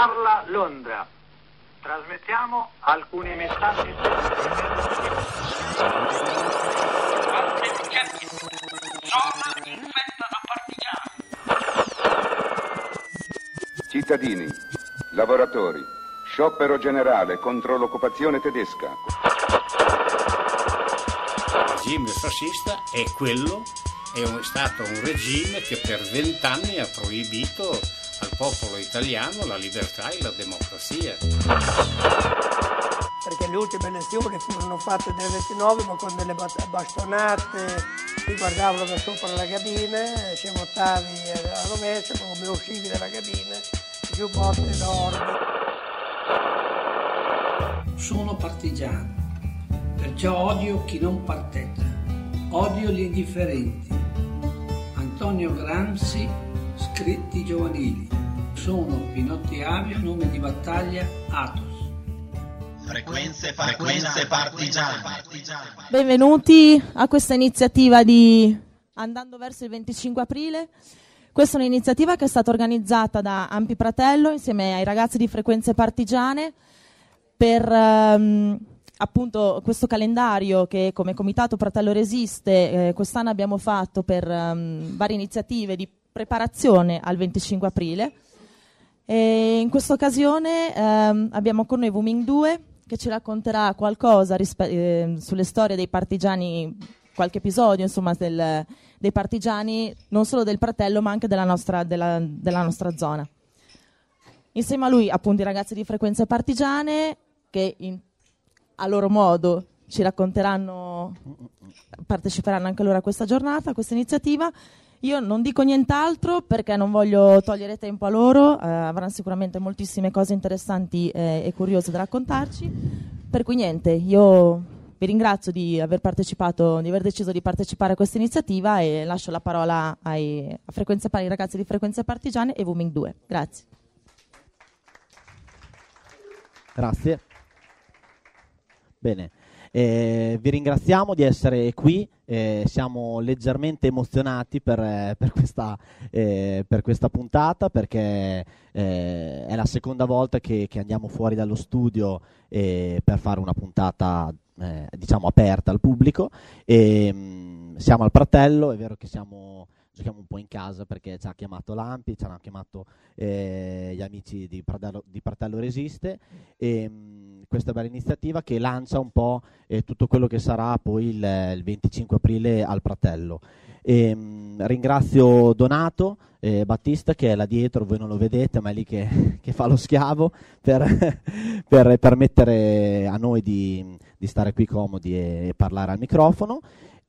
Parla Londra. Trasmettiamo alcuni messaggi. Zona infetta da partigiani. Cittadini, lavoratori, sciopero generale contro l'occupazione tedesca. Il regime fascista è quello, è un- stato un regime che per vent'anni ha proibito al popolo italiano la libertà e la democrazia. perché le ultime elezioni furono fatte nel 29 ma con delle bastonate ti guardavano da sopra la cabina se votavi a rovescio come uscivi dalla cabina più volte d'oro Sono partigiano, perciò odio chi non parteggia, odio gli indifferenti. Antonio Gramsci, scritti giovanili. Sono Pinotti Avio, nome di battaglia Atos. Frequenze, frequenze partigiane. Benvenuti a questa iniziativa di Andando verso il 25 aprile. Questa è un'iniziativa che è stata organizzata da Ampi Pratello insieme ai ragazzi di Frequenze Partigiane per ehm, appunto questo calendario che come Comitato Fratello Resiste eh, quest'anno abbiamo fatto per ehm, varie iniziative di preparazione al 25 aprile. E in questa occasione ehm, abbiamo con noi Wuming 2 che ci racconterà qualcosa ehm, sulle storie dei partigiani, qualche episodio insomma del- dei partigiani, non solo del Pratello ma anche della nostra, della- della nostra zona. Insieme a lui appunto i ragazzi di Frequenze Partigiane che in- a loro modo ci racconteranno, parteciperanno anche loro a questa giornata, a questa iniziativa. Io non dico nient'altro perché non voglio togliere tempo a loro, eh, avranno sicuramente moltissime cose interessanti eh, e curiose da raccontarci. Per cui niente, io vi ringrazio di aver partecipato, di aver deciso di partecipare a questa iniziativa e lascio la parola ai, ai ragazzi di Frequenze Partigiane e Wuming 2. Grazie. Grazie. Bene, eh, vi ringraziamo di essere qui, eh, siamo leggermente emozionati per, eh, per questa, eh, per questa puntata perché eh, è la seconda volta che, che andiamo fuori dallo studio eh, per fare una puntata diciamo aperta al pubblico. E mh, siamo al Pratello, è vero che siamo giochiamo un po' in casa perché ci ha chiamato Lampi, ci hanno chiamato eh, gli amici di Pratello, di Pratello Resiste e mh, questa bella iniziativa che lancia un po' eh, tutto quello che sarà poi il, il 25 aprile al Pratello. E, mh, ringrazio Donato eh, Battista che è là dietro, voi non lo vedete, ma è lì che, che fa lo schiavo per, per permettere a noi di, di stare qui comodi e, e parlare al microfono.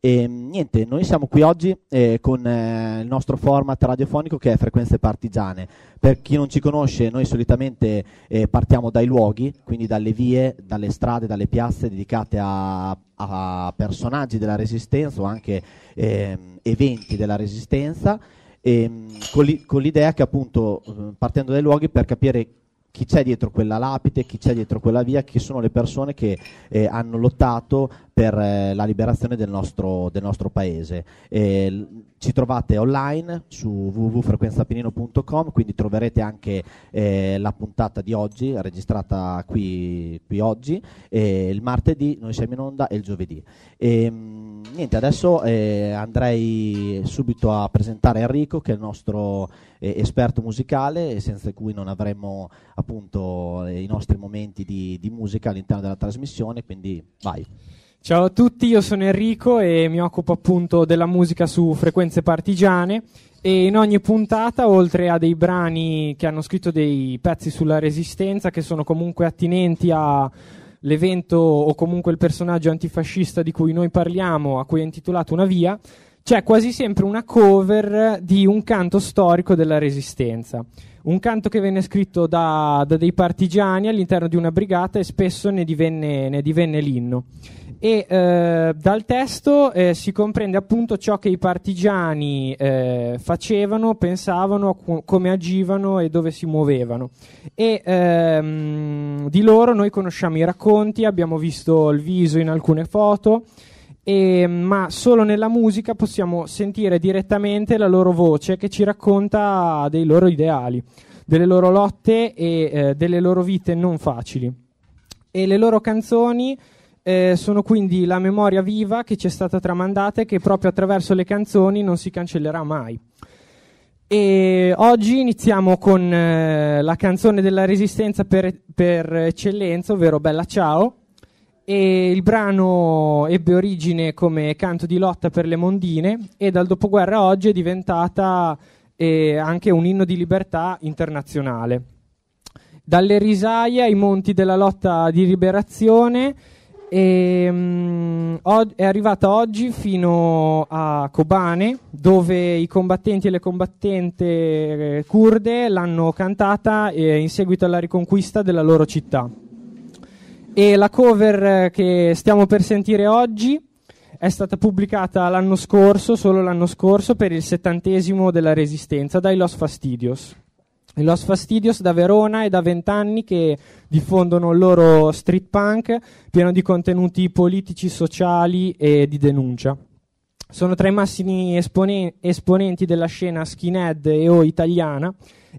E mh, niente, noi siamo qui oggi eh, con eh, il nostro format radiofonico che è Frequenze Partigiane. Per chi non ci conosce, noi solitamente eh, partiamo dai luoghi, quindi dalle vie, dalle strade, dalle piazze dedicate a, a personaggi della Resistenza o anche ehm, eventi della Resistenza, e, mh, con, l'i- con l'idea che appunto eh, partendo dai luoghi per capire chi c'è dietro quella lapide, chi c'è dietro quella via, chi sono le persone che eh, hanno lottato per eh, la liberazione del nostro, del nostro paese. Eh, ci trovate online su www.frequenzapennino.com, quindi troverete anche eh, la puntata di oggi, registrata qui, qui oggi, il martedì noi siamo in onda e il giovedì. E, mh, niente, adesso eh, andrei subito a presentare Enrico, che è il nostro eh, esperto musicale, senza cui non avremmo appunto i nostri momenti di, di musica all'interno della trasmissione, quindi vai. Ciao a tutti, io sono Enrico e mi occupo appunto della musica su frequenze partigiane e in ogni puntata, oltre a dei brani che hanno scritto dei pezzi sulla resistenza che sono comunque attinenti all'evento o comunque il personaggio antifascista di cui noi parliamo, a cui è intitolato Una via, c'è quasi sempre una cover di un canto storico della resistenza. Un canto che venne scritto da, da dei partigiani all'interno di una brigata e spesso ne divenne, ne divenne l'inno e eh, dal testo eh, si comprende appunto ciò che i partigiani eh, facevano, pensavano, co- come agivano e dove si muovevano. E ehm, di loro noi conosciamo i racconti, abbiamo visto il viso in alcune foto, e, ma solo nella musica possiamo sentire direttamente la loro voce che ci racconta dei loro ideali delle loro lotte e eh, delle loro vite non facili. E le loro canzoni eh, sono quindi la memoria viva che ci è stata tramandata e che proprio attraverso le canzoni non si cancellerà mai. E oggi iniziamo con eh, la canzone della resistenza per, per eccellenza, ovvero Bella Ciao. E il brano ebbe origine come canto di lotta per le mondine e dal dopoguerra a oggi è diventata eh, anche un inno di libertà internazionale. Dalle risaie ai monti della lotta di liberazione e, um, è arrivata oggi fino a Kobane, dove i combattenti e le combattenti eh, kurde l'hanno cantata eh, in seguito alla riconquista della loro città. E la cover che stiamo per sentire oggi è stata pubblicata l'anno scorso, solo l'anno scorso, per il settantesimo della Resistenza, dai Los Fastidios. I Los Fastidios da Verona è da vent'anni che diffondono il loro street punk pieno di contenuti politici, sociali e di denuncia. Sono tra i massimi esponen- esponenti della scena skinhead e o italiana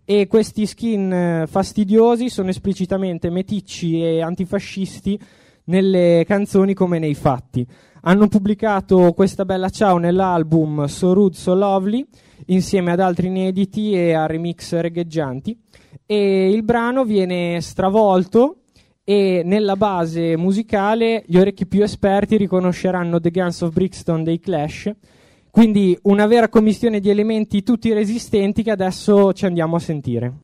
e questi skin eh, fastidiosi sono esplicitamente meticci e antifascisti nelle canzoni come nei fatti. Hanno pubblicato questa bella ciao nell'album So Rude So Lovely insieme ad altri inediti e a remix regheggianti e il brano viene stravolto e nella base musicale gli orecchi più esperti riconosceranno The Guns of Brixton dei Clash quindi una vera commissione di elementi tutti resistenti che adesso ci andiamo a sentire.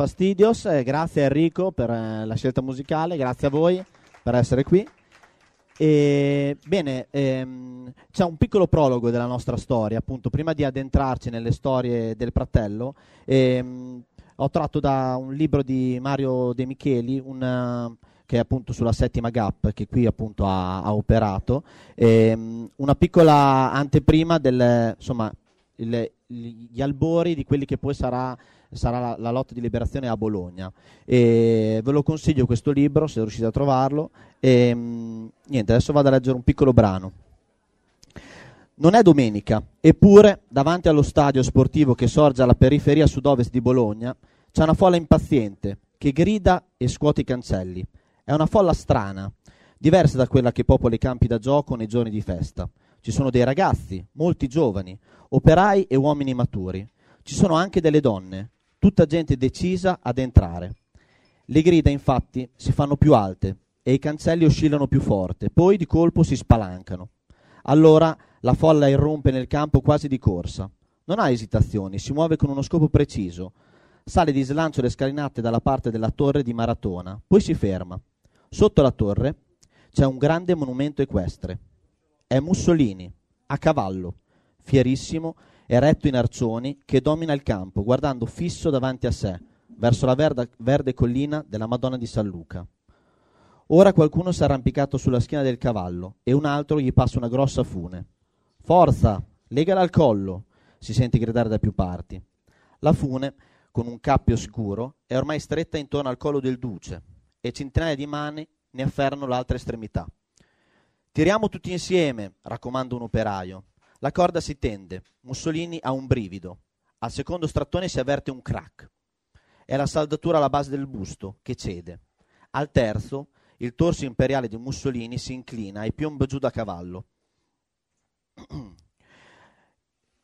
Fastidios. eh, grazie Enrico per eh, la scelta musicale, grazie a voi per essere qui. E, bene, ehm, c'è un piccolo prologo della nostra storia, appunto, prima di addentrarci nelle storie del fratello. ehm, ho tratto da un libro di Mario De Micheli, un, eh, che è appunto sulla settima GAP, che qui appunto ha, ha operato, ehm, una piccola anteprima del, insomma, il- gli albori di quelli che poi sarà, sarà la, la lotta di liberazione a Bologna. E ve lo consiglio questo libro se riuscite a trovarlo. E, mm, niente, adesso vado a leggere un piccolo brano. Non è domenica, eppure davanti allo stadio sportivo che sorge alla periferia sud-ovest di Bologna c'è una folla impaziente che grida e scuote i cancelli. È una folla strana, diversa da quella che popola i campi da gioco nei giorni di festa. Ci sono dei ragazzi, molti giovani, operai e uomini maturi. Ci sono anche delle donne, tutta gente decisa ad entrare. Le grida infatti si fanno più alte e i cancelli oscillano più forte, poi di colpo si spalancano. Allora la folla irrompe nel campo quasi di corsa. Non ha esitazioni, si muove con uno scopo preciso. Sale di slancio le scalinate dalla parte della torre di Maratona, poi si ferma. Sotto la torre c'è un grande monumento equestre. È Mussolini, a cavallo, fierissimo, eretto in arcioni, che domina il campo, guardando fisso davanti a sé, verso la verda- verde collina della Madonna di San Luca. Ora qualcuno si è arrampicato sulla schiena del cavallo e un altro gli passa una grossa fune. Forza, legala al collo, si sente gridare da più parti. La fune, con un cappio scuro, è ormai stretta intorno al collo del duce e centinaia di mani ne afferrano l'altra estremità. Tiriamo tutti insieme, raccomanda un operaio. La corda si tende, Mussolini ha un brivido. Al secondo strattone si avverte un crack. È la saldatura alla base del busto che cede. Al terzo, il torso imperiale di Mussolini si inclina e piomba giù da cavallo,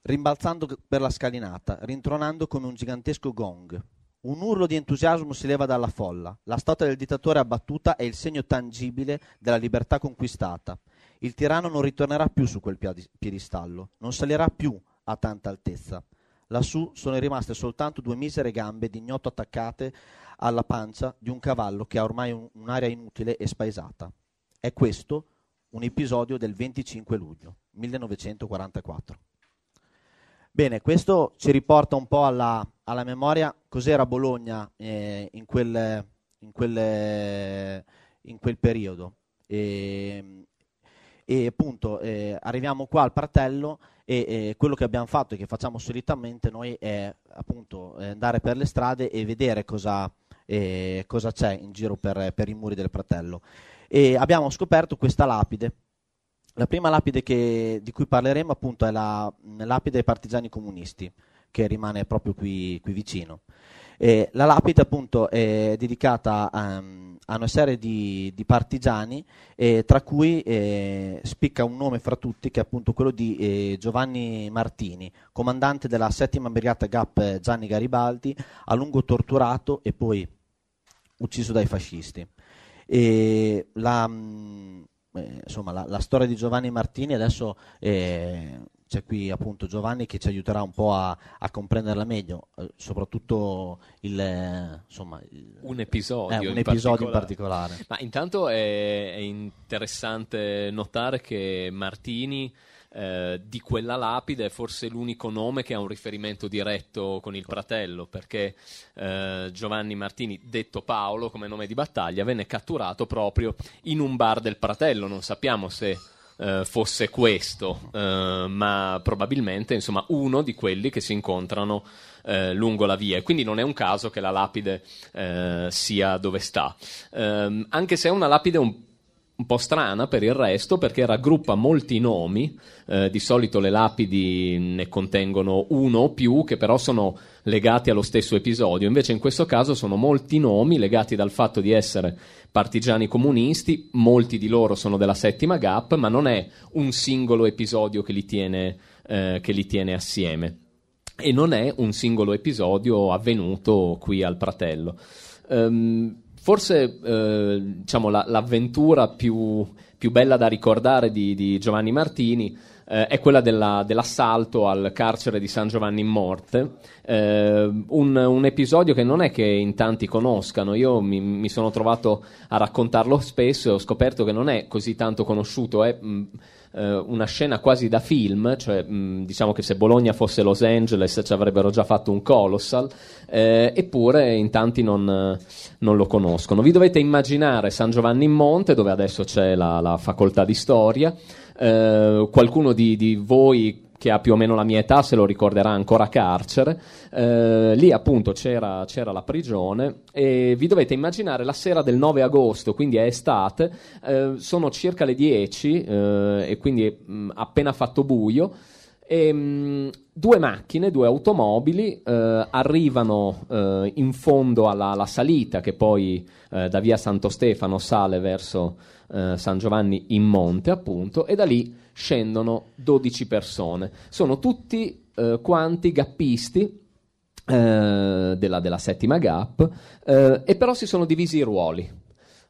rimbalzando per la scalinata, rintronando come un gigantesco gong. Un urlo di entusiasmo si leva dalla folla. La statua del dittatore abbattuta è il segno tangibile della libertà conquistata. Il tiranno non ritornerà più su quel piedistallo, non salirà più a tanta altezza. Lassù sono rimaste soltanto due misere gambe d'ignoto attaccate alla pancia di un cavallo che ha ormai un- un'aria inutile e spaesata. È questo un episodio del 25 luglio 1944. Bene, questo ci riporta un po' alla, alla memoria cos'era Bologna eh, in, quel, in, quel, in quel periodo. E, e appunto eh, arriviamo qua al Pratello e eh, quello che abbiamo fatto e che facciamo solitamente noi è appunto eh, andare per le strade e vedere cosa, eh, cosa c'è in giro per, per i muri del Pratello. E abbiamo scoperto questa lapide. La prima lapide che- di cui parleremo appunto è la mh, lapide dei partigiani comunisti, che rimane proprio qui, qui vicino. E la lapide appunto è dedicata ehm, a una serie di, di partigiani, eh, tra cui eh, spicca un nome fra tutti che è appunto quello di eh, Giovanni Martini, comandante della settima brigata GAP eh, Gianni Garibaldi, a lungo torturato e poi ucciso dai fascisti. E la, mh, eh, insomma, la, la storia di Giovanni Martini adesso eh, c'è qui appunto Giovanni che ci aiuterà un po' a, a comprenderla meglio, eh, soprattutto il, eh, insomma, il- un episodio, eh, un in, episodio in particolare. particolare. Ma intanto è, è interessante notare che Martini eh, di quella lapide è forse l'unico nome che ha un riferimento diretto con il fratello, perché eh, Giovanni Martini, detto Paolo come nome di battaglia, venne catturato proprio in un bar del fratello. Non sappiamo se eh, fosse questo, eh, ma probabilmente insomma uno di quelli che si incontrano eh, lungo la via. E quindi non è un caso che la lapide eh, sia dove sta. Ehm, anche se è una lapide un un po' strana per il resto perché raggruppa molti nomi, eh, di solito le lapidi ne contengono uno o più che però sono legati allo stesso episodio, invece in questo caso sono molti nomi legati dal fatto di essere partigiani comunisti, molti di loro sono della settima GAP, ma non è un singolo episodio che li tiene, eh, che li tiene assieme. E non è un singolo episodio avvenuto qui al Pratello. Ehm, forse eh, diciamo, la- l'avventura più, più bella da ricordare di, di Giovanni Martini eh, è quella della- dell'assalto al carcere di San Giovanni in Morte. Eh, un, un episodio che non è che in tanti conoscano, io mi, mi sono trovato a raccontarlo spesso e ho scoperto che non è così tanto conosciuto, è mh, eh, una scena quasi da film, cioè mh, diciamo che se Bologna fosse Los Angeles ci avrebbero già fatto un colossal, eh, eppure in tanti non, non lo conoscono. Vi dovete immaginare San Giovanni in Monte, dove adesso c'è la, la facoltà di storia, eh, qualcuno di, di voi che ha più o meno la mia età se lo ricorderà ancora carcere, Eh, lì appunto c'era, c'era la prigione e vi dovete immaginare la sera del 9 agosto, quindi è estate, eh, sono circa le 10 eh, e quindi è mh, appena fatto buio. E, mh, due macchine, due automobili eh, arrivano eh, in fondo alla, alla salita che poi eh, da via Santo Stefano sale verso eh, San Giovanni in monte, appunto, e da lì scendono 12 persone. Sono tutti eh, quanti gappisti eh, della, della settima GAP, eh, e però si sono divisi i ruoli.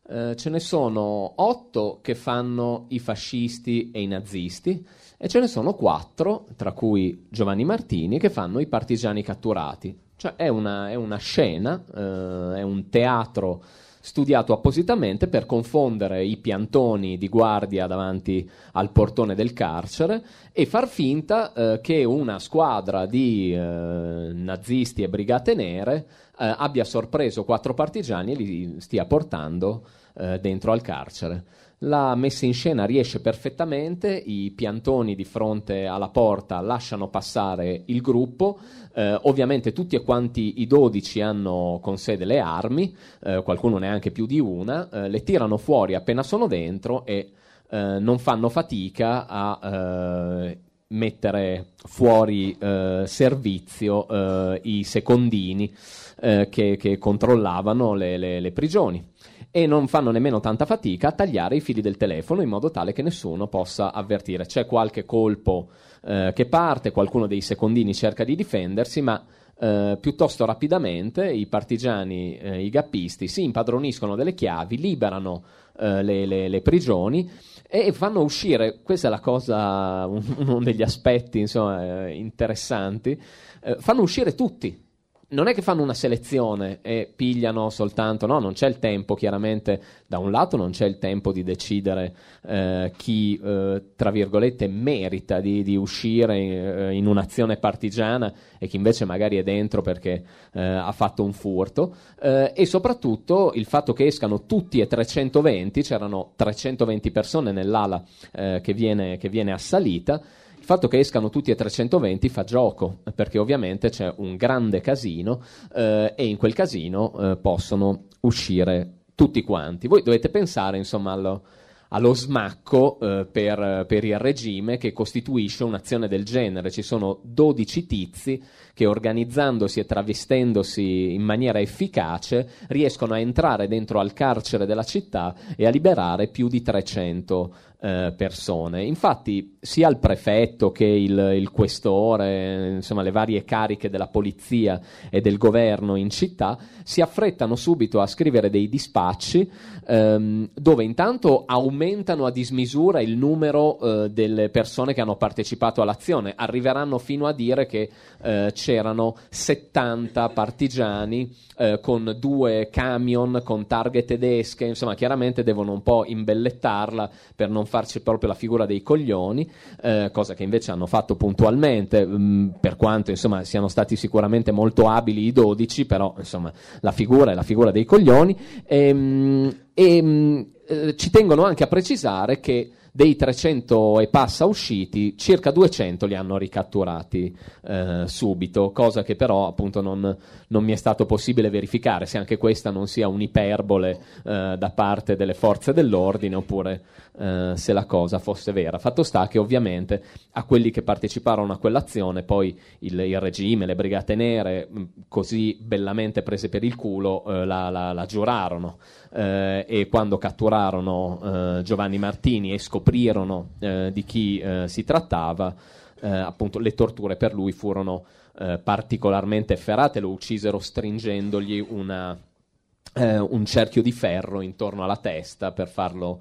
Eh, ce ne sono otto che fanno i fascisti e i nazisti e ce ne sono quattro, tra cui Giovanni Martini, che fanno i partigiani catturati. Cioè è una, è una scena, eh, è un teatro studiato appositamente per confondere i piantoni di guardia davanti al portone del carcere e far finta eh, che una squadra di eh, nazisti e brigate nere eh, abbia sorpreso quattro partigiani e li stia portando eh, dentro al carcere. La messa in scena riesce perfettamente, i piantoni di fronte alla porta lasciano passare il gruppo, eh, ovviamente tutti e quanti i 12 hanno con sé delle armi, eh, qualcuno neanche più di una, eh, le tirano fuori appena sono dentro e eh, non fanno fatica a eh, mettere fuori eh, servizio eh, i secondini eh, che, che controllavano le, le- le prigioni e non fanno nemmeno tanta fatica a tagliare i fili del telefono in modo tale che nessuno possa avvertire. C'è qualche colpo eh, che parte, qualcuno dei secondini cerca di difendersi, ma eh, piuttosto rapidamente i partigiani, eh, i gappisti, si impadroniscono delle chiavi, liberano eh, le, le- le prigioni e fanno uscire, questa è la cosa, un- uno degli aspetti insomma, eh, interessanti, eh, fanno uscire tutti. Non è che fanno una selezione e pigliano soltanto, no, non c'è il tempo, chiaramente da un lato non c'è il tempo di decidere eh, chi, eh, tra virgolette, merita di, di uscire eh, in un'azione partigiana e chi invece magari è dentro perché eh, ha fatto un furto eh, e soprattutto il fatto che escano tutti e 320, c'erano 320 persone nell'ala eh, che, viene, che viene assalita, il fatto che escano tutti e 320 fa gioco, perché ovviamente c'è un grande casino eh, e in quel casino eh, possono uscire tutti quanti. Voi dovete pensare, insomma, allo, allo smacco eh, per, per il regime che costituisce un'azione del genere. Ci sono 12 tizi che organizzandosi e travestendosi in maniera efficace riescono a entrare dentro al carcere della città e a liberare più di 300 eh, persone. Infatti, sia il prefetto che il, il questore, insomma, le varie cariche della polizia e del governo in città si affrettano subito a scrivere dei dispacci ehm, dove intanto aumentano a dismisura il numero eh, delle persone che hanno partecipato all'azione. Arriveranno fino a dire che eh, c'erano 70 partigiani eh, con due camion con targhe tedesche, insomma, chiaramente devono un po' imbellettarla per non farci proprio la figura dei coglioni, eh, cosa che invece hanno fatto puntualmente, mh, per quanto insomma siano stati sicuramente molto abili i 12, però insomma la figura è la figura dei coglioni. Ehm, e mh, eh, ci tengono anche a precisare che dei 300 e passa usciti, circa 200 li hanno ricatturati eh, subito, cosa che però appunto non, non mi è stato possibile verificare, se anche questa non sia un'iperbole eh, da parte delle forze dell'ordine oppure eh, se la cosa fosse vera. Fatto sta che ovviamente a quelli che parteciparono a quell'azione poi il, il regime, le brigate nere, mh, così bellamente prese per il culo, eh, la, la- la giurarono eh, e quando catturarono eh, Giovanni Martini e scoprirono eh, di chi eh, si trattava, eh, appunto le torture per lui furono particolarmente efferate, lo uccisero stringendogli una, un cerchio di ferro intorno alla testa per farlo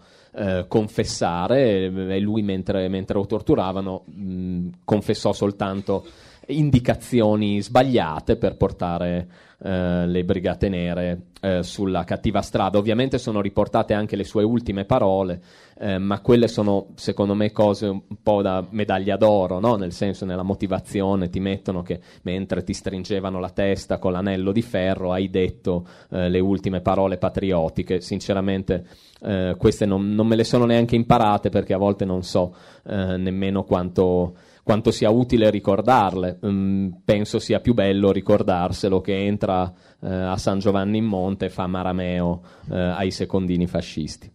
confessare e lui mentre, mentre lo torturavano mh, confessò soltanto indicazioni sbagliate per portare eh, le brigate nere eh, sulla cattiva strada. Ovviamente sono riportate anche le sue ultime parole, eh, ma quelle sono secondo me cose un po' da medaglia d'oro, no? nel senso nella motivazione ti mettono che mentre ti stringevano la testa con l'anello di ferro hai detto eh, le ultime parole patriottiche. Sinceramente eh, queste non, non, me le sono neanche imparate perché a volte non so nemmeno quanto quanto sia utile ricordarle. Mm, penso sia più bello ricordarselo che entra eh, a San Giovanni in Monte e fa Marameo eh, ai secondini fascisti.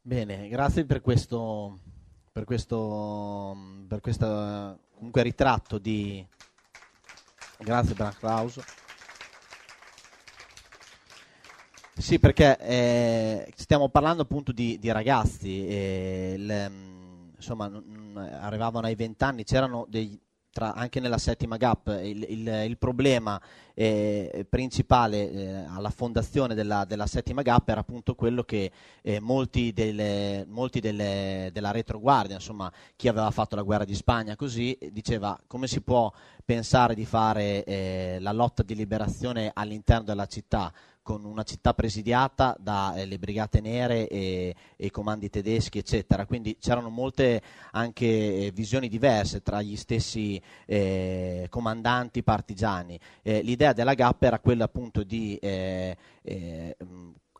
Bene, grazie per questo, per questo, per questo comunque ritratto di... Grazie per l'applauso. Sì, perché eh, stiamo parlando appunto di, di ragazzi. E le, insomma, arrivavano ai 20 anni, c'erano dei, tra, anche nella settima gap il, il, il problema eh, principale eh, alla fondazione della, della, settima gap era appunto quello che eh, molti, delle, molti delle, della retroguardia, insomma chi aveva fatto la guerra di Spagna così, diceva come si può pensare di fare eh, la lotta di liberazione all'interno della città con una città presidiata dalle eh, brigate nere e, e, i comandi tedeschi, eccetera. Quindi c'erano molte anche eh, visioni diverse tra gli stessi eh, comandanti partigiani. Eh, l'idea della GAP era quella appunto di eh, eh,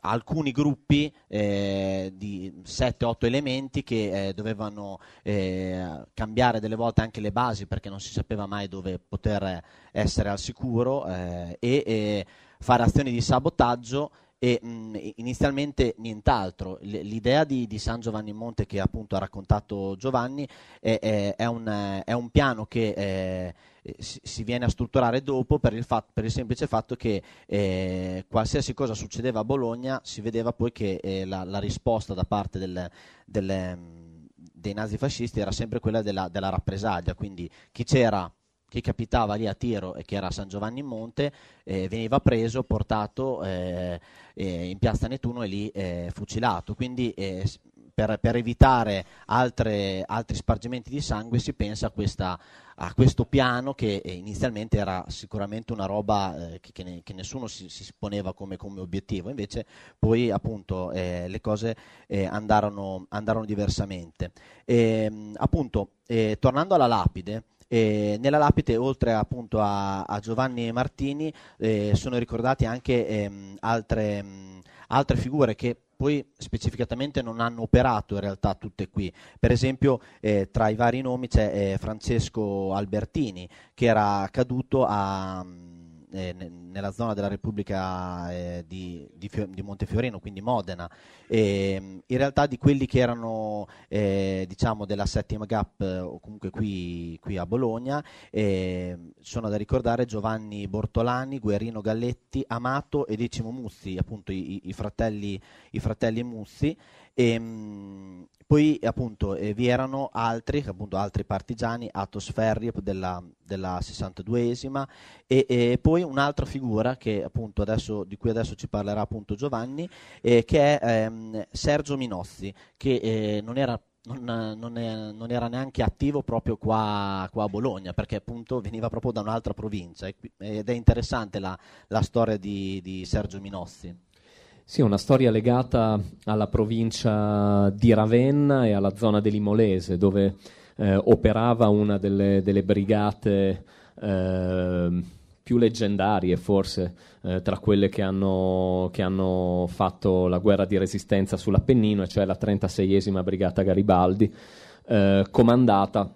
alcuni gruppi eh, di 7-8 elementi che eh, dovevano eh, cambiare delle volte anche le basi perché non si sapeva mai dove poter essere al sicuro e fare azioni di sabotaggio e mh, inizialmente nient'altro. L'idea di, di, San Giovanni Monte che appunto ha raccontato Giovanni è, è, è, un, è un, piano che eh, si, viene a strutturare dopo per il, fatto, per il semplice fatto che eh, qualsiasi cosa succedeva a Bologna si vedeva poi che eh, la, la, risposta da parte del, del, dei nazifascisti era sempre quella della, della rappresaglia, quindi chi c'era chi capitava lì a tiro e che era San Giovanni in Monte eh, veniva preso, portato eh, eh, in piazza Nettuno e lì eh, fucilato. Quindi eh, per, per, evitare altre, altri spargimenti di sangue si pensa a, questa, a questo piano che eh, inizialmente era sicuramente una roba che, che, ne, che, nessuno si, si poneva come, come, obiettivo, invece poi appunto le cose andarono, andarono, diversamente. E, ehm, appunto, tornando alla lapide, e nella lapide, oltre appunto a, a Giovanni Martini, eh, sono ricordate anche ehm, altre, mh, altre figure che poi specificatamente non hanno operato in realtà tutte qui. Per esempio eh, tra i vari nomi c'è eh, Francesco Albertini che era caduto a eh, nella zona della Repubblica eh, di, di, Fio- di, Montefiorino, quindi Modena. E, in realtà di quelli che erano eh, diciamo della settima gap o comunque qui, qui a Bologna sono da ricordare Giovanni Bortolani, Guerrino Galletti, Amato e Decimo Muzzi, appunto i, i, fratelli, i fratelli Muzzi. E, mh, poi appunto eh, vi erano altri, appunto, altri partigiani, Atos Ferri della, della 62esima e, e, poi un'altra figura che, appunto, adesso, di cui adesso ci parlerà appunto Giovanni, eh, che è ehm, Sergio Minozzi, che eh, non era non, non, è, non, era neanche attivo proprio qua, qua, a Bologna, perché appunto veniva proprio da un'altra provincia ed è interessante la, la storia di, di Sergio Minozzi. Sì, una storia legata alla provincia di Ravenna e alla zona dell'Imolese, dove eh, operava una delle, delle brigate eh, più leggendarie, forse, eh, tra quelle che hanno, che hanno, fatto la guerra di resistenza sull'Appennino, e cioè la 36esima Brigata Garibaldi, eh, comandata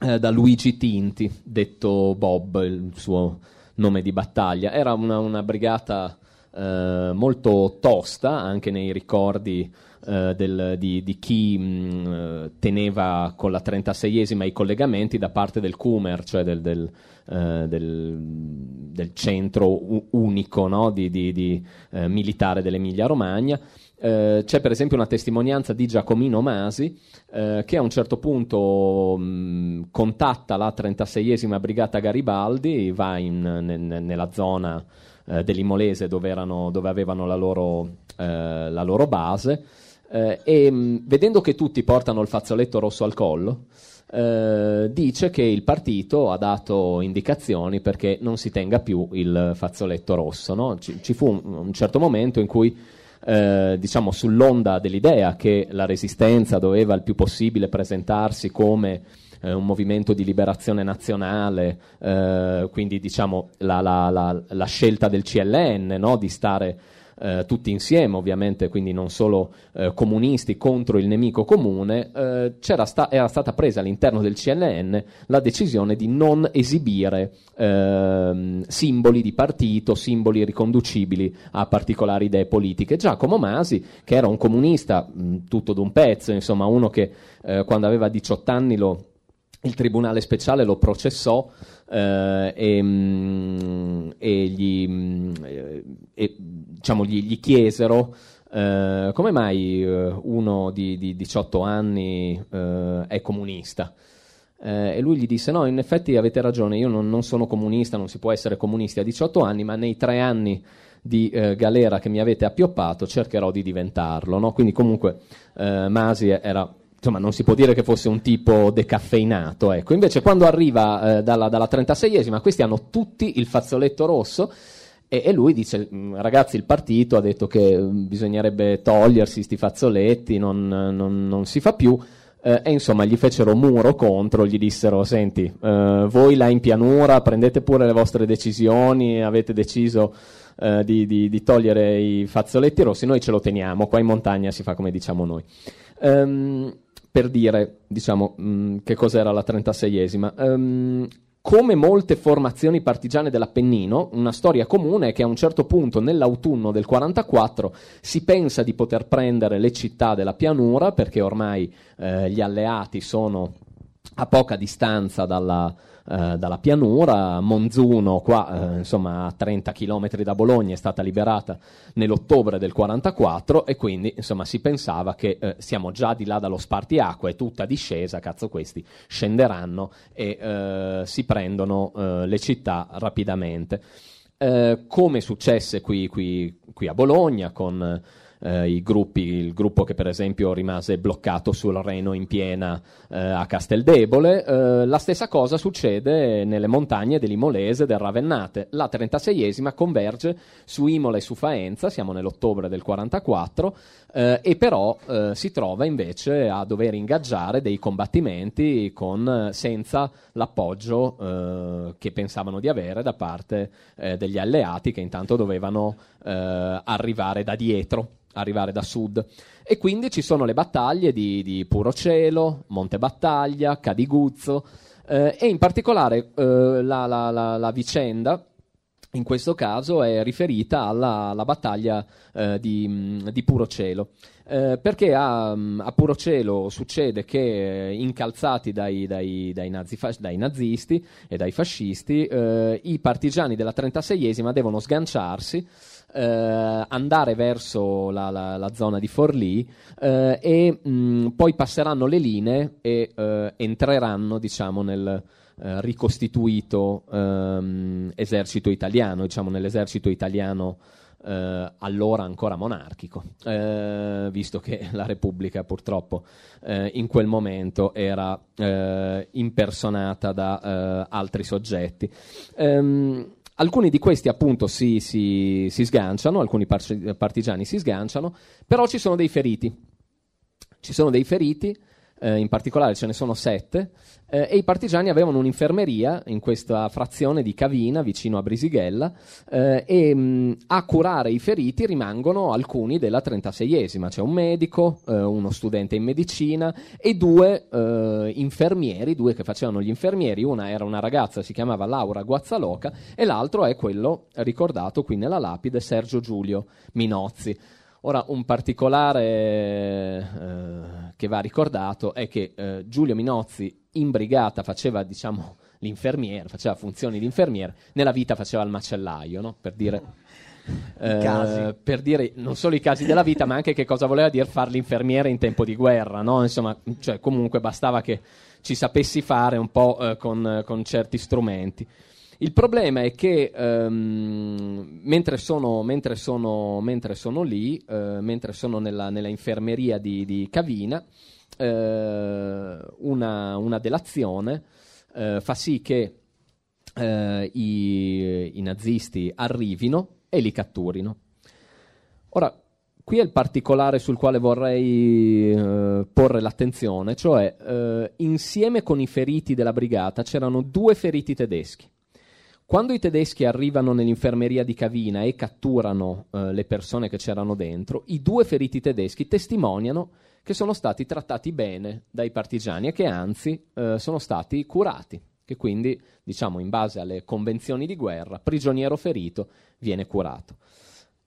eh, da Luigi Tinti, detto Bob, il suo nome di battaglia. Era una, una brigata eh, molto tosta anche nei ricordi eh, del, di, di, chi mh, teneva con la 36esima i collegamenti da parte del Cumer, cioè del, del, eh, del centro unico no? di, di, eh, militare dell'Emilia Romagna Eh, c'è per esempio una testimonianza di Giacomino Masi eh, che a un certo punto mh, contatta la 36esima Brigata Garibaldi, va in, ne- nella zona eh, dell'Imolese dove, erano- dove avevano la loro, eh, la loro base eh, e mh, vedendo che tutti portano il fazzoletto rosso al collo, eh, dice che il partito ha dato indicazioni perché non si tenga più il fazzoletto rosso. no? Ci, ci fu un, un certo momento in cui, eh, diciamo, sull'onda dell'idea che la resistenza doveva il più possibile presentarsi come eh, un movimento di liberazione nazionale, eh, quindi diciamo la, la- la- la scelta del CLN no? di stare eh, tutti insieme, ovviamente, quindi non solo eh, comunisti contro il nemico comune, eh, sta- era stata presa all'interno del CLN la decisione di non esibire ehm, simboli di partito, simboli riconducibili a particolari idee politiche. Giacomo Masi, che era un comunista mh, tutto d'un pezzo, insomma, uno che eh, quando aveva 18 anni lo il tribunale speciale lo processò eh, e, mm, e gli, mm, e, diciamo, gli, gli chiesero eh, come mai eh, uno di, di 18 anni eh, è comunista. Eh, e lui gli disse: No, in effetti avete ragione, io non, non sono comunista, non si può essere comunisti a 18 anni, ma nei tre anni di eh, galera che mi avete appioppato cercherò di diventarlo. no? Quindi, comunque, Masi era. Insomma, non si può dire che fosse un tipo decaffeinato. Ecco. Invece, quando arriva eh, dalla, dalla 36esima, questi hanno tutti il fazzoletto rosso. E, lui dice: "Mm, Ragazzi, il partito ha detto che mm, bisognerebbe togliersi questi fazzoletti, non, non- non si fa più. Eh, e insomma gli fecero muro contro, gli dissero: Senti, eh, voi là in pianura prendete pure le vostre decisioni, avete deciso eh, di, di- di togliere i fazzoletti rossi, noi ce lo teniamo, qua in montagna si fa come diciamo noi. Ehm, per dire, diciamo, mh, che cos'era la 36esima. Ehm, come molte formazioni partigiane dell'Appennino, una storia comune è che a un certo punto nell'autunno del 44 si pensa di poter prendere le città della pianura perché ormai eh, gli alleati sono a poca distanza dalla, eh, dalla pianura. Monzuno, qua eh, insomma a 30 km da Bologna, è stata liberata nell'ottobre del 44 e quindi insomma si pensava che eh, siamo già di là dallo spartiacque, è tutta discesa, cazzo questi scenderanno e eh, si prendono eh, le città rapidamente. Come successe qui, qui- qui a Bologna con eh, gruppi, il gruppo che per esempio rimase bloccato sul Reno in piena eh, a Casteldebole, eh, la stessa cosa succede nelle montagne dell'Imolese del Ravennate. La 36esima converge su Imola e su Faenza, siamo nell'ottobre del 44, eh, e però eh, si trova invece a dover ingaggiare dei combattimenti con, eh, senza l'appoggio che pensavano di avere da parte degli alleati che intanto dovevano arrivare da dietro, arrivare da sud. E quindi ci sono le battaglie di, di Purocelo, Monte Battaglia, Cadiguzzo eh, e in particolare eh, la, la- la- la vicenda in questo caso è riferita alla, alla battaglia eh, di, di Purocelo. Eh, perché a, a Purocelo succede che, eh, incalzati dai, dai- dai nazifas- dai nazisti e dai fascisti, eh, i partigiani della 36esima devono sganciarsi, eh, andare verso la, la- la zona di Forlì eh, e mh, poi passeranno le linee e eh, entreranno diciamo, nel eh, ricostituito ehm, esercito italiano, diciamo nell'esercito italiano eh, allora ancora monarchico, eh, visto che la Repubblica purtroppo eh, in quel momento era eh, impersonata da eh, altri soggetti. Ehm, alcuni di questi appunto si, si- si sganciano, alcuni par- partigiani si sganciano, però ci sono dei feriti. Ci sono dei feriti, eh, in particolare ce ne sono sette, eh, e i partigiani avevano un'infermeria in questa frazione di Cavina, vicino a Brisighella, eh, e mh, a curare i feriti rimangono alcuni della 36esima, c'è un medico, eh, uno studente in medicina e due eh, infermieri, due che facevano gli infermieri, una era una ragazza, si chiamava Laura Guazzaloca, e l'altro è quello ricordato qui nella lapide, Sergio Giulio Minozzi. Ora, un particolare eh, che va ricordato è che eh, Giulio Minozzi in brigata faceva, diciamo, l'infermiere, faceva funzioni di infermiere, nella vita faceva il macellaio, no? per dire eh, per dire non solo i casi della vita, ma anche che cosa voleva dire fare l'infermiere in tempo di guerra, no? Insomma, cioè, comunque bastava che ci sapessi fare un po' eh, con, con certi strumenti. Il problema è che ehm, mentre, sono, mentre, sono, mentre sono lì, eh, mentre sono nella, nella infermeria di, di Cavina, eh, una, una delazione eh, fa sì che i, i nazisti arrivino e li catturino. Ora, qui è il particolare sul quale vorrei eh, porre l'attenzione, cioè eh, insieme con i feriti della brigata c'erano due feriti tedeschi. Quando i tedeschi arrivano nell'infermeria di Cavina e catturano eh, le persone che c'erano dentro, i due feriti tedeschi testimoniano che sono stati trattati bene dai partigiani e che anzi eh, sono stati curati, che quindi, diciamo, in base alle convenzioni di guerra, prigioniero ferito viene curato.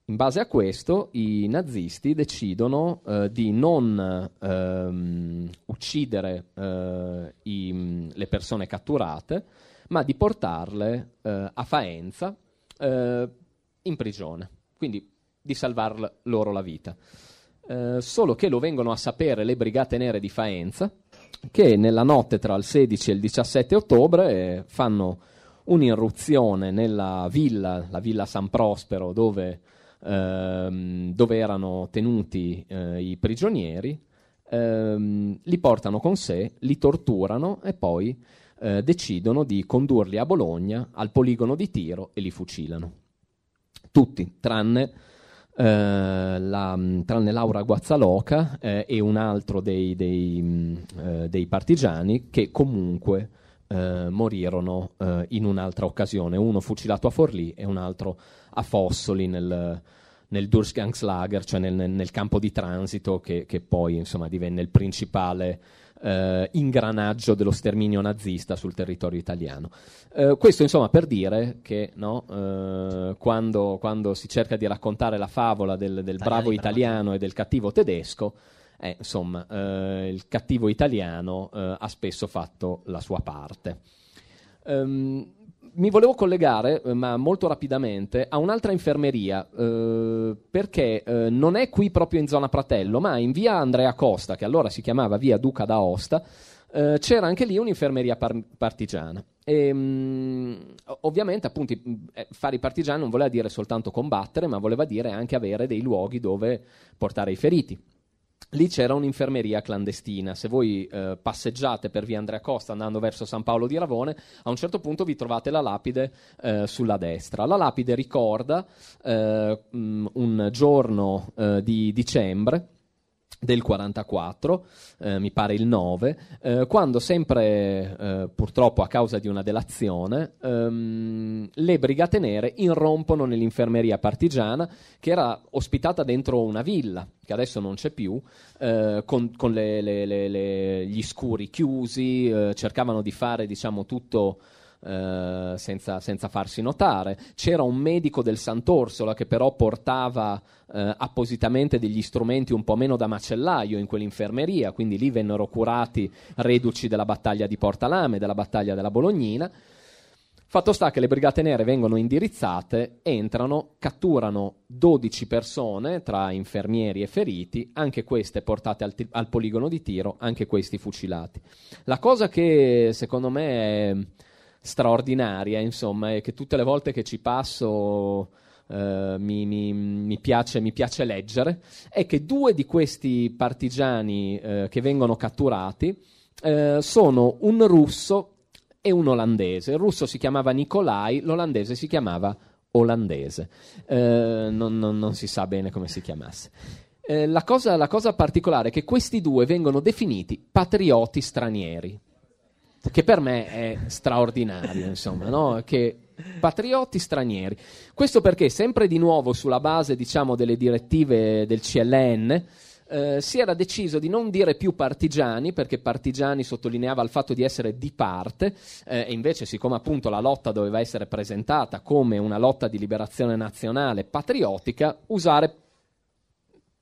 In base a questo i nazisti decidono eh, di non ehm, uccidere eh, i, le persone catturate, ma di portarle eh, a Faenza eh, in prigione, quindi di salvar loro la vita. Eh, solo che lo vengono a sapere le Brigate Nere di Faenza, che nella notte tra il 16 e il 17 ottobre eh, fanno un'irruzione nella villa, la villa San Prospero, dove, ehm, dove erano tenuti eh, i prigionieri, ehm, li portano con sé, li torturano e poi eh, decidono di condurli a Bologna al poligono di tiro e li fucilano. Tutti, tranne, eh, la, tranne Laura Guazzaloca eh, e un altro dei, dei, mh, eh, dei partigiani che comunque eh, morirono eh, in un'altra occasione, uno fucilato a Forlì e un altro a Fossoli nel, nel Durchgangslager, cioè nel, nel, campo di transito che, che poi insomma, divenne il principale eh, ingranaggio dello sterminio nazista sul territorio italiano. Eh, questo insomma per dire che no, eh, quando, quando, si cerca di raccontare la favola del, del bravo italiano e del cattivo tedesco, eh, insomma, eh, il cattivo italiano eh, ha spesso fatto la sua parte. Um, mi volevo collegare, eh, ma molto rapidamente, a un'altra infermeria, eh, perché eh, non è qui proprio in zona Pratello, ma in via Andrea Costa, che allora si chiamava via Duca d'Aosta, eh, c'era anche lì un'infermeria par- partigiana. E, mh, ovviamente, appunto, eh, fare i partigiani non voleva dire soltanto combattere, ma voleva dire anche avere dei luoghi dove portare i feriti lì c'era un'infermeria clandestina. Se voi eh, passeggiate per via Andrea Costa andando verso San Paolo di Ravone, a un certo punto vi trovate la lapide eh, sulla destra. La lapide ricorda eh, un giorno eh, di dicembre del 44, eh, mi pare il 9, eh, quando sempre eh, purtroppo a causa di una delazione ehm, le Brigate Nere irrompono nell'infermeria partigiana che era ospitata dentro una villa, che adesso non c'è più, eh, con, con le, le, le, gli scuri chiusi, eh, cercavano di fare diciamo tutto eh, senza, senza, farsi notare. C'era un medico del Sant'Orsola che però portava eh, appositamente degli strumenti un po' meno da macellaio in quell'infermeria, quindi lì vennero curati reduci della battaglia di Portalame, della battaglia della Bolognina. Fatto sta che le brigate nere vengono indirizzate, entrano, catturano 12 persone tra infermieri e feriti, anche queste portate al, t- al, poligono di tiro, anche questi fucilati. La cosa che secondo me è straordinaria, insomma, e che tutte le volte che ci passo Uh, mi, mi, mi, piace, mi, piace, leggere, è che due di questi partigiani uh, che vengono catturati uh, sono un russo e un olandese. Il russo si chiamava Nikolai, l'olandese si chiamava olandese. Non, non, non, si sa bene come si chiamasse. La cosa, la cosa particolare è che questi due vengono definiti patrioti stranieri che per me è straordinario, insomma, no? che patrioti stranieri. Questo perché sempre di nuovo sulla base, diciamo, delle direttive del CLN eh, si era deciso di non dire più partigiani, perché partigiani sottolineava il fatto di essere di parte, eh, e invece siccome appunto la lotta doveva essere presentata come una lotta di liberazione nazionale patriottica, usare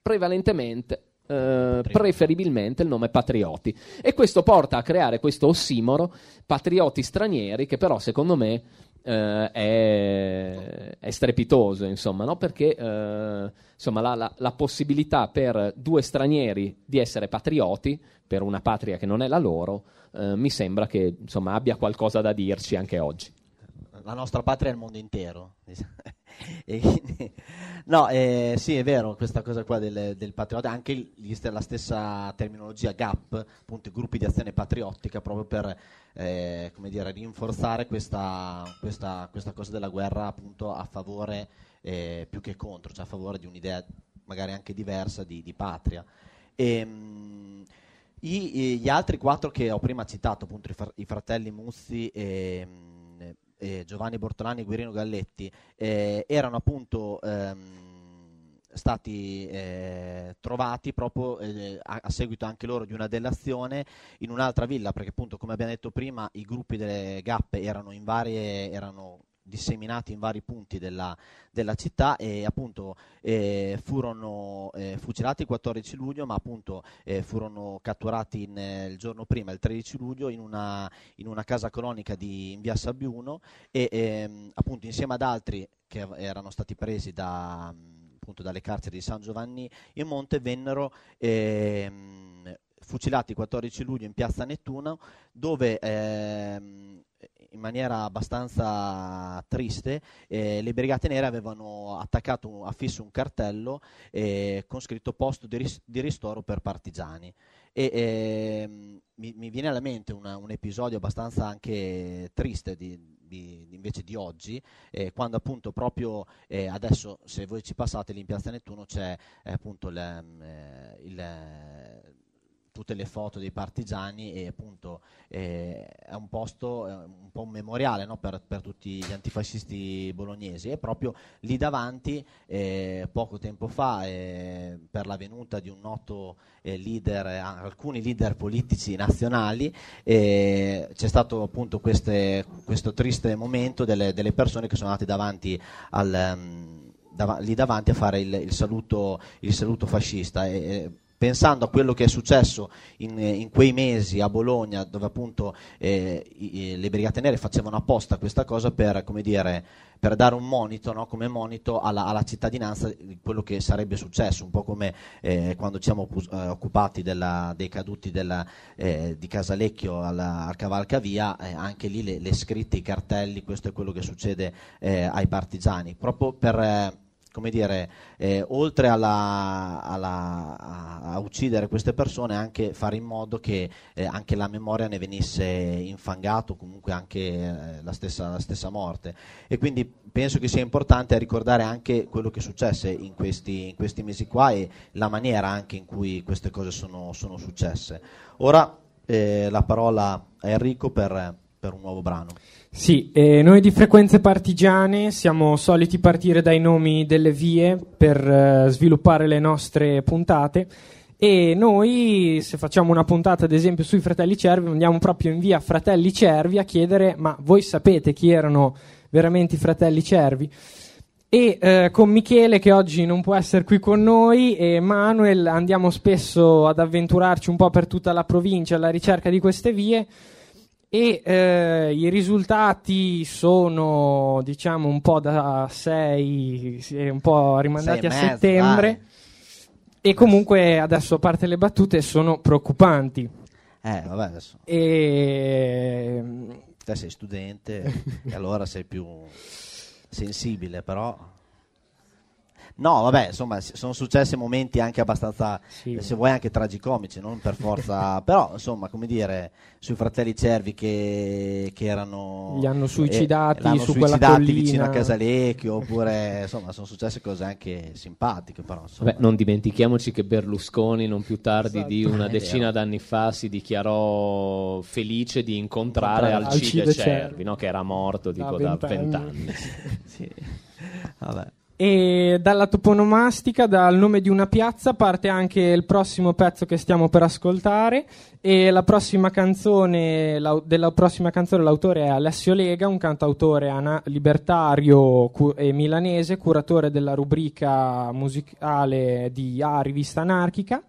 prevalentemente eh, preferibilmente il nome patrioti. E questo porta a creare questo ossimoro, patrioti stranieri, che però secondo me eh, è, è strepitoso, insomma, no? perché eh, insomma, la, la- la possibilità per due stranieri di essere patrioti per una patria che non è la loro, eh, mi sembra che insomma, abbia qualcosa da dirci anche oggi. La nostra patria è il mondo intero. E quindi- no, eh, sì, è vero, questa cosa qua del, del patriota, anche il- gli la stessa terminologia GAP, appunto i gruppi di azione patriottica, proprio per eh, come dire, rinforzare questa, questa- questa cosa della guerra appunto a favore eh, più che contro, cioè a favore di un'idea magari anche diversa di, di patria. Ehm, i- i- gli altri quattro che ho prima citato, appunto i, fr- i fratelli Muzzi e, mm, e Giovanni Bortolani e Guerino Galletti, eh, erano appunto ehm, stati eh, trovati proprio eh, a, a seguito anche loro di una delazione in un'altra villa, perché appunto come abbiamo detto prima i gruppi delle gappe erano in varie erano disseminati in vari punti della, della città e appunto eh, furono eh, fucilati il 14 luglio ma appunto eh, furono catturati in, eh, il giorno prima, il 13 luglio, in una, in una casa colonica di, in via Sabbiuno e ehm, appunto insieme ad altri che erano stati presi da, appunto, dalle carceri di San Giovanni in Monte vennero ehm, fucilati il 14 luglio in piazza Nettuno dove ehm, in maniera abbastanza triste eh, le Brigate Nere avevano attaccato affisso un cartello eh, con scritto posto di, ris- di ristoro per partigiani e ehm, mi, mi viene alla mente una- un episodio abbastanza anche triste di, di- invece di oggi eh, quando appunto proprio eh, adesso se voi ci passate lì in piazza Nettuno c'è eh, appunto il, ehm, eh, il tutte le foto dei partigiani e appunto eh, è un posto, è un po' un memoriale no, per, per tutti gli antifascisti bolognesi. E proprio lì davanti eh, poco tempo fa eh, per la venuta di un noto eh, leader, eh, alcuni leader politici nazionali eh, c'è stato appunto queste- questo triste momento delle, delle persone che sono andate davanti al... ehm, dava- lì davanti a fare il, il saluto, il saluto fascista. E pensando a quello che è successo in, in quei mesi a Bologna dove appunto eh, i- le Brigate Nere facevano apposta questa cosa per, dire, per dare un monito, no? come monito alla, alla cittadinanza di quello che sarebbe successo, un po' come eh, quando ci siamo eh, occupati della- dei caduti della, eh, di Casalecchio alla, al Cavalcavia, eh, anche lì le, le scritte, i cartelli, questo è quello che succede eh, ai partigiani, proprio per... come dire, eh, oltre alla- alla- a, a uccidere queste persone, anche fare in modo che eh, anche la memoria ne venisse infangata o comunque anche eh, la, stessa, la stessa morte. E quindi penso che sia importante ricordare anche quello che successe in questi, in questi mesi qua e la maniera anche in cui queste cose sono, sono successe. Ora eh, la parola a Enrico per, per un nuovo brano. Sì, eh, noi di Frequenze Partigiane siamo soliti partire dai nomi delle vie per eh, sviluppare le nostre puntate e noi se facciamo una puntata ad esempio sui Fratelli Cervi andiamo proprio in via Fratelli Cervi a chiedere ma voi sapete chi erano veramente i Fratelli Cervi? E eh, con Michele, che oggi non può essere qui con noi, e Manuel andiamo spesso ad avventurarci un po' per tutta la provincia alla ricerca di queste vie. E eh, i risultati sono, diciamo, un po' da 6, un po' rimandati a mezzo, settembre. E comunque, adesso a parte le battute, sono preoccupanti. Eh, vabbè, adesso. E Te sei studente e allora sei più sensibile, però. No, vabbè, insomma, sono successi momenti anche abbastanza, eh, se vuoi, anche tragicomici, non per forza, però, insomma, come dire, sui fratelli Cervi che, che erano... Li hanno suicidati eh, su suicidati vicino a Casalecchio, oppure, insomma, sono successe cose anche simpatiche, però, insomma. Vabbè, non dimentichiamoci che Berlusconi non più tardi di Esatto. una È decina d'anni fa si dichiarò felice di incontrare Alcide, Alcide Cervi, Cervi. no? che era morto Da tipo da vent'anni. vent'anni. Sì. Vabbè. E dalla toponomastica, dal nome di una piazza, parte anche il prossimo pezzo che stiamo per ascoltare. E la prossima canzone, lau- della prossima canzone l'autore è Alessio Lega, un cantautore ana- libertario cu- e milanese, curatore della rubrica musicale di A Rivista Anarchica.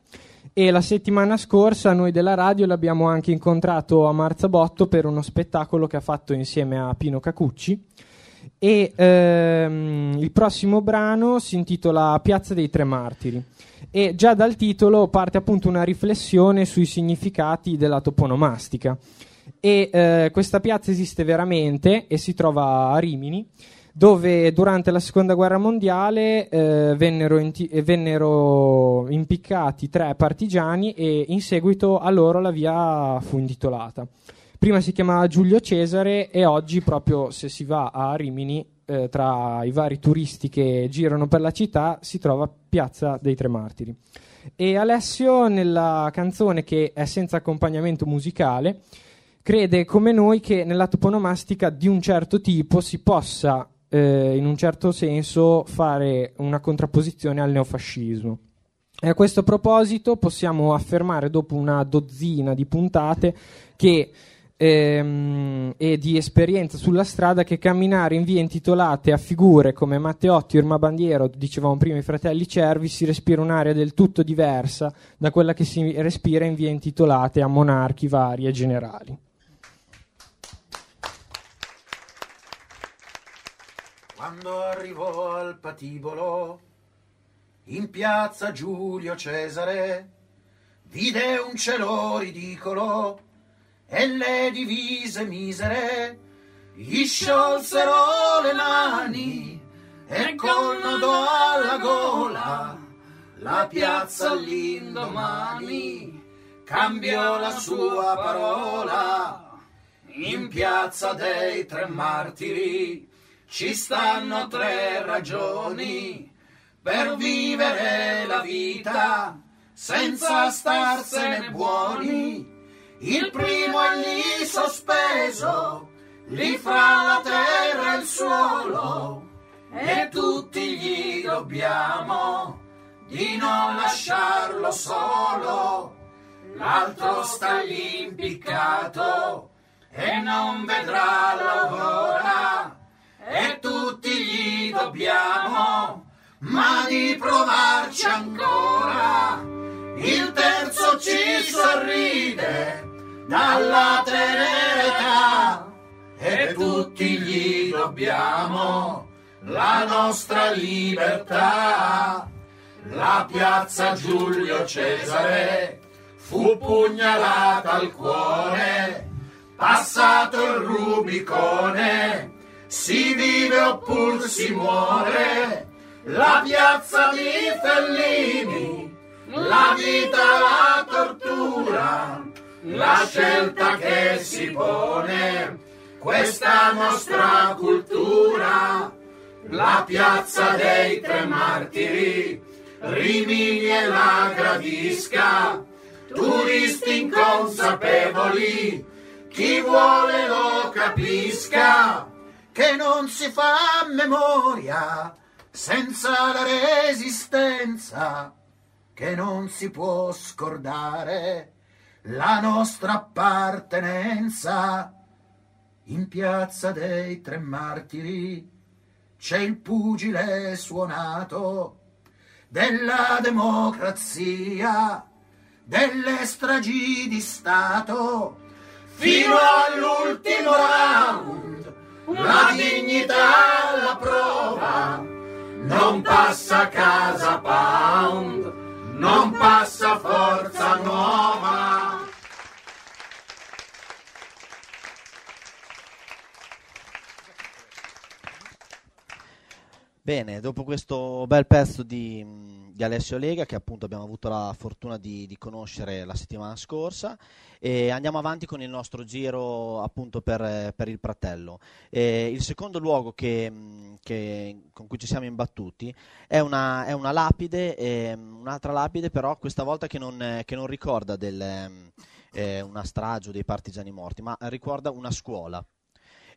e la settimana scorsa noi della radio l'abbiamo anche incontrato a Marzabotto per uno spettacolo che ha fatto insieme a Pino Cacucci e ehm, il prossimo brano si intitola Piazza dei Tre Martiri e già dal titolo parte appunto una riflessione sui significati della toponomastica e eh, questa piazza esiste veramente e si trova a Rimini dove durante la seconda guerra mondiale eh, vennero, inti- vennero, impiccati tre partigiani e in seguito a loro la via fu intitolata. Prima si chiamava Giulio Cesare e oggi proprio se si va a Rimini eh, tra i vari turisti che girano per la città si trova Piazza dei Tre Martiri. E Alessio nella canzone che è senza accompagnamento musicale crede come noi che nella toponomastica di un certo tipo si possa eh, in un certo senso fare una contrapposizione al neofascismo. E a questo proposito possiamo affermare dopo una dozzina di puntate che, ehm, e di esperienza sulla strada che camminare in vie intitolate a figure come Matteotti Irma Bandiero, dicevamo prima i fratelli Cervi, si respira un'area del tutto diversa da quella che si respira in vie intitolate a monarchi vari e generali. Quando arrivò al patibolo, in piazza Giulio Cesare, vide un cielo ridicolo e le divise misere, gli sciolsero le mani e col nodo alla gola la piazza all'indomani cambiò la sua parola. in piazza dei tre martiri ci stanno tre ragioni per vivere la vita senza starsene buoni. Il primo è lì sospeso, lì fra la terra e il suolo, e tutti gli dobbiamo di non lasciarlo solo. L'altro sta lì impiccato e non vedrà l'aurora e tutti gli dobbiamo, ma di provarci ancora. Il terzo ci sorride dalla tenera età e tutti gli dobbiamo la nostra libertà. La piazza Giulio Cesare fu pugnalata al cuore, passato il Rubicone si vive oppur si muore, la piazza di Fellini, la vita, la tortura, la scelta che si pone, questa nostra cultura, la piazza dei tre martiri, Rimini e la gradisca, turisti inconsapevoli, chi vuole lo capisca. Che non si fa memoria senza la resistenza, che non si può scordare la nostra appartenenza. In piazza dei tre martiri c'è il pugile suonato della democrazia, delle stragi di Stato, fino all'ultimo round la dignità la prova, non passa casa pound, non passa forza nuova. Bene, dopo questo bel pezzo di, di, Alessio Lega, che appunto abbiamo avuto la fortuna di, di, conoscere la settimana scorsa, andiamo avanti con il nostro giro appunto per, per il Pratello. E il secondo luogo che, che, con cui ci siamo imbattuti è una, è una lapide, eh, un'altra lapide però questa volta che non, che non ricorda del, eh, una strage dei partigiani morti, ma ricorda una scuola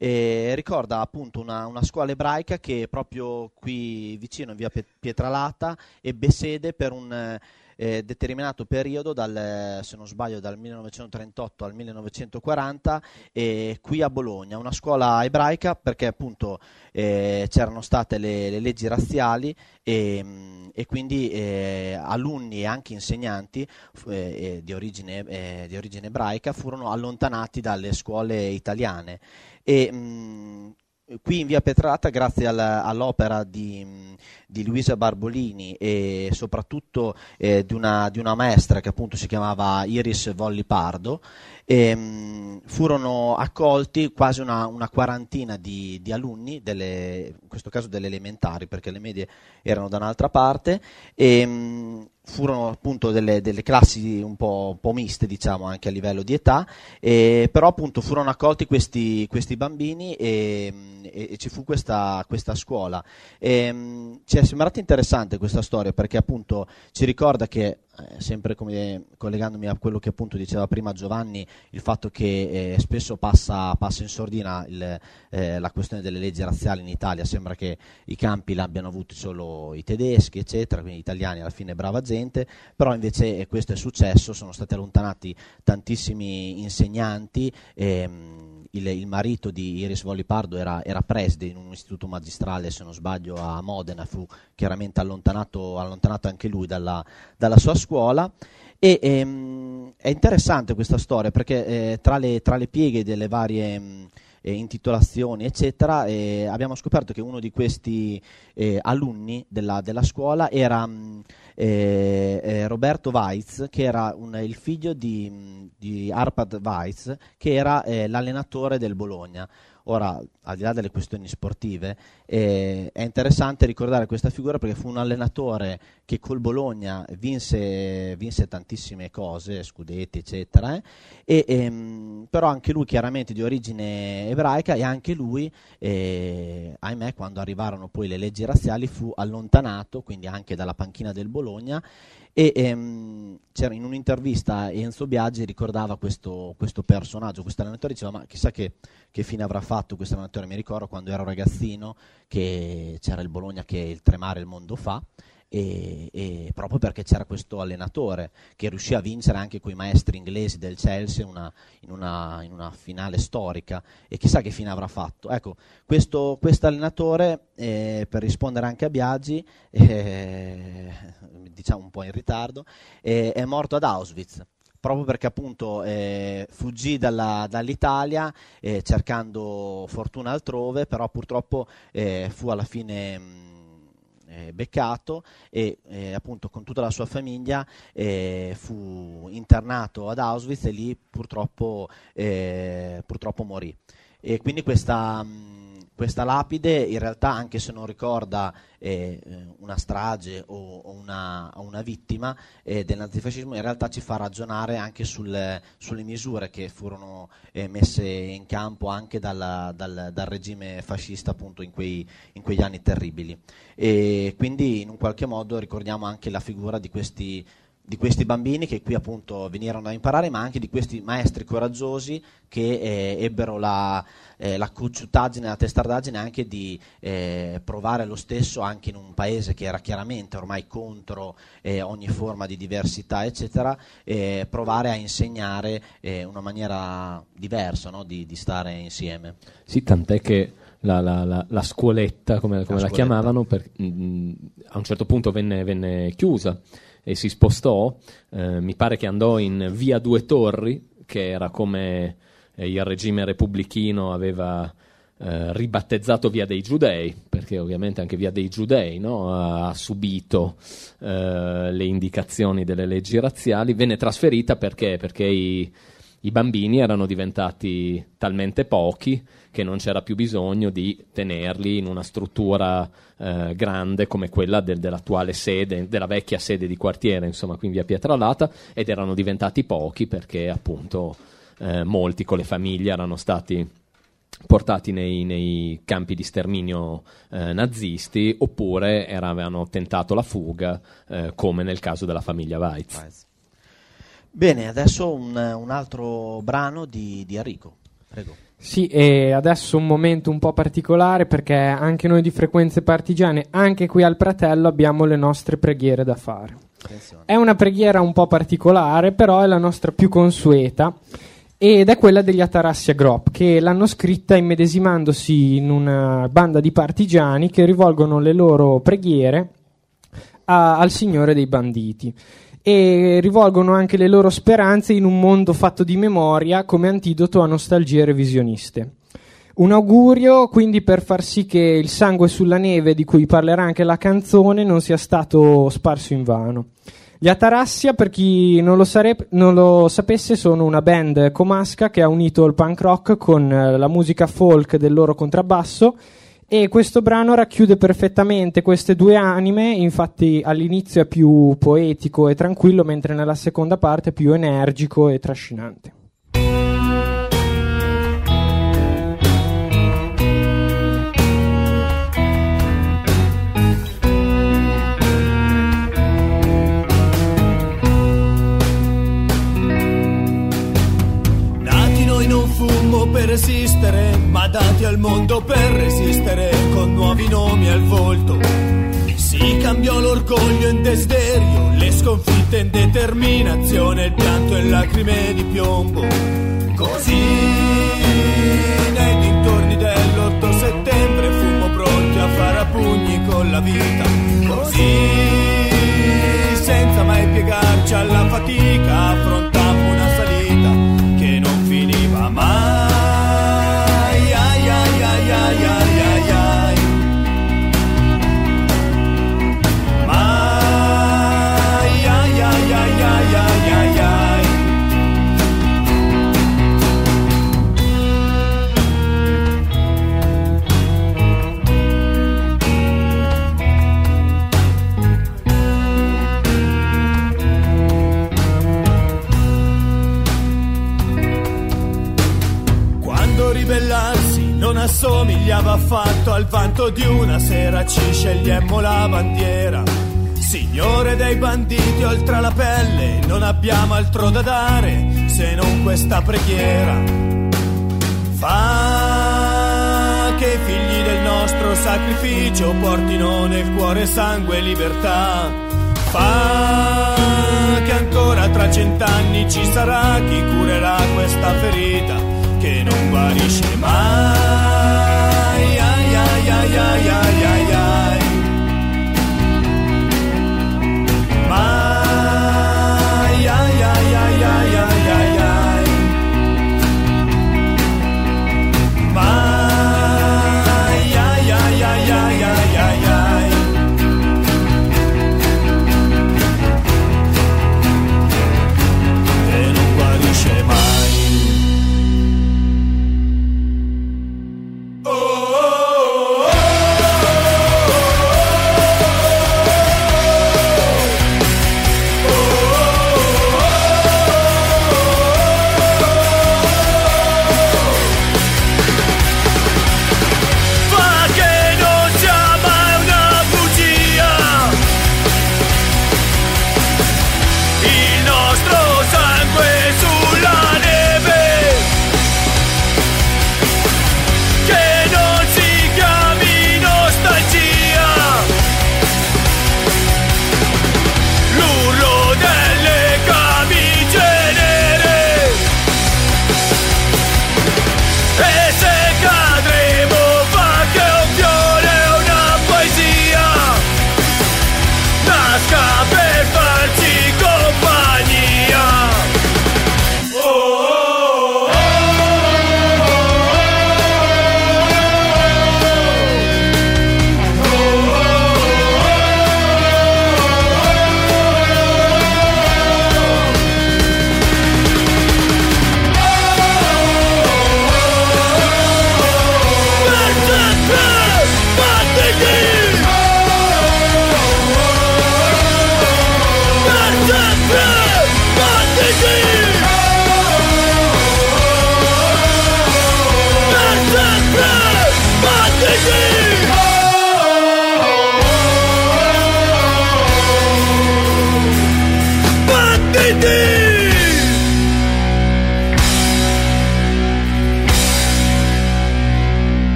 e ricorda appunto una, una, scuola ebraica che proprio qui vicino in via Pietralata ebbe sede per un, eh, determinato periodo, dal, se non sbaglio dal 1938 al 1940, eh, qui a Bologna, una scuola ebraica perché appunto eh, c'erano state le, le leggi razziali e, mh, e quindi eh, alunni e anche insegnanti eh, di, origine, eh, di origine ebraica furono allontanati dalle scuole italiane. E, mh, qui in via Petrata, grazie al, all'opera di, di, Luisa Barbolini e soprattutto eh, di, una, di, una, maestra che appunto si chiamava Iris Volli Pardo, ehm, furono accolti quasi una, una quarantina di, di alunni, delle, in questo caso delle elementari perché le medie erano da un'altra parte. E, mh, furono appunto delle, delle classi un po', un po', miste, diciamo, anche a livello di età, eh, però appunto furono accolti questi, questi bambini e, e, e, ci fu questa, questa scuola. E, ci è sembrata interessante questa storia perché appunto ci ricorda che eh, sempre come, collegandomi a quello che appunto diceva prima Giovanni, il fatto che eh, spesso passa, passa, in sordina il, eh, la questione delle leggi razziali in Italia, sembra che i campi l'abbiano avuti solo i tedeschi, eccetera, quindi gli italiani alla fine brava gente, però invece questo è successo, sono stati allontanati tantissimi insegnanti. Ehm, il, il, marito di Iris Volipardo era, era, preside in un istituto magistrale, se non sbaglio, a Modena, fu chiaramente allontanato, allontanato anche lui dalla, dalla sua scuola. E, ehm, è interessante questa storia perché eh, tra, le, tra, le, pieghe delle varie mh, eh, intitolazioni, eccetera, eh, abbiamo scoperto che uno di questi eh, alunni della, della, scuola era mh, eh, eh, Roberto Weiz, che era un, il figlio di, di, Arpad Weiz, che era eh, l'allenatore del Bologna. Ora, al di là delle questioni sportive, eh, è interessante ricordare questa figura perché fu un allenatore che col Bologna vinse, vinse tantissime cose, scudetti, eccetera, eh, e, ehm, però anche lui chiaramente di origine ebraica e anche lui, eh, ahimè, quando arrivarono poi le leggi razziali fu allontanato, quindi anche dalla panchina del Bologna, e ehm, in un'intervista Enzo Biaggi ricordava questo, questo, personaggio, questo allenatore diceva ma chissà che, che, fine avrà fatto questo allenatore, mi ricordo quando ero ragazzino che c'era il Bologna che il tremare il mondo fa e, e, proprio perché c'era questo allenatore che riuscì a vincere anche con i maestri inglesi del Chelsea una, in, una, in, una, finale storica e chissà che fine avrà fatto. Ecco, questo allenatore, eh, per rispondere anche a Biagi, eh, diciamo un po' in ritardo, eh, è morto ad Auschwitz proprio perché appunto eh, fuggì dalla, dall'Italia eh, cercando fortuna altrove, però purtroppo eh, fu alla fine mh, eh, beccato e eh, appunto con tutta la sua famiglia eh, fu internato ad Auschwitz e lì purtroppo, eh, purtroppo morì. E quindi questa, mh, questa, lapide in realtà anche se non ricorda eh, una strage o, o, una, una, vittima eh, del nazifascismo in realtà ci fa ragionare anche sul, sulle misure che furono eh, messe in campo anche dalla, dal, dal, regime fascista appunto in, quei, in quegli anni terribili. E quindi in un qualche modo ricordiamo anche la figura di questi di questi bambini che qui appunto venirono a imparare, ma anche di questi maestri coraggiosi che eh, ebbero la, eh, la cocciutaggine, la testardaggine anche di eh, provare lo stesso anche in un paese che era chiaramente ormai contro eh, ogni forma di diversità, eccetera, provare a insegnare eh, una maniera diversa no? di, di, stare insieme. Sì, tant'è che la, la, la, la scuoletta, come, come la, chiamavano, per, mh, mm, a un certo punto venne, venne chiusa e si spostò, eh, mi pare che andò in via Due Torri, che era come eh, il regime repubblichino aveva eh, ribattezzato via dei giudei, perché ovviamente anche via dei giudei no, ha, subito eh, le indicazioni delle leggi razziali, venne trasferita perché, perché i, i bambini erano diventati talmente pochi che non c'era più bisogno di tenerli in una struttura eh, grande come quella del, dell'attuale sede, della vecchia sede di quartiere, insomma, qui in via Pietralata, ed erano diventati pochi perché appunto eh, molti con le famiglie erano stati portati nei, nei, campi di sterminio eh, nazisti oppure era, avevano tentato la fuga eh, come nel caso della famiglia Weitz. Bene, adesso un, un altro brano di, di Enrico. Prego. Sì, e adesso un momento un po' particolare perché anche noi di Frequenze Partigiane, anche qui al Pratello, abbiamo le nostre preghiere da fare. È una preghiera un po' particolare, però è la nostra più consueta ed è quella degli Atarassia Grop, che l'hanno scritta immedesimandosi in una banda di partigiani che rivolgono le loro preghiere a- al Signore dei banditi e rivolgono anche le loro speranze in un mondo fatto di memoria come antidoto a nostalgie revisioniste. Un augurio quindi per far sì che il sangue sulla neve di cui parlerà anche la canzone non sia stato sparso in vano. Gli Atarassia, per chi non lo, sare- non lo sapesse, sono una band comasca che ha unito il punk rock con la musica folk del loro contrabbasso e questo brano racchiude perfettamente queste due anime, infatti all'inizio è più poetico e tranquillo, mentre nella seconda parte è più energico e trascinante. Fummo per esistere, ma dati al mondo per resistere, con nuovi nomi al volto. Si cambiò l'orgoglio in desiderio, le sconfitte in determinazione, il pianto e lacrime di piombo. Così nei dintorni dell'8 settembre fummo pronti a fare a pugni con la vita. Così senza mai piegarci alla fatica affrontammo una salita che non finiva mai. Assomigliava affatto al vanto di una sera, ci scegliemmo la bandiera. Signore dei banditi oltre la pelle, non abbiamo altro da dare se non questa preghiera. Fa che i figli del nostro sacrificio portino nel cuore sangue e libertà. Fa che ancora tra cent'anni ci sarà chi curerà questa ferita che non guarisce mai.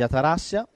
Gli Atarassia.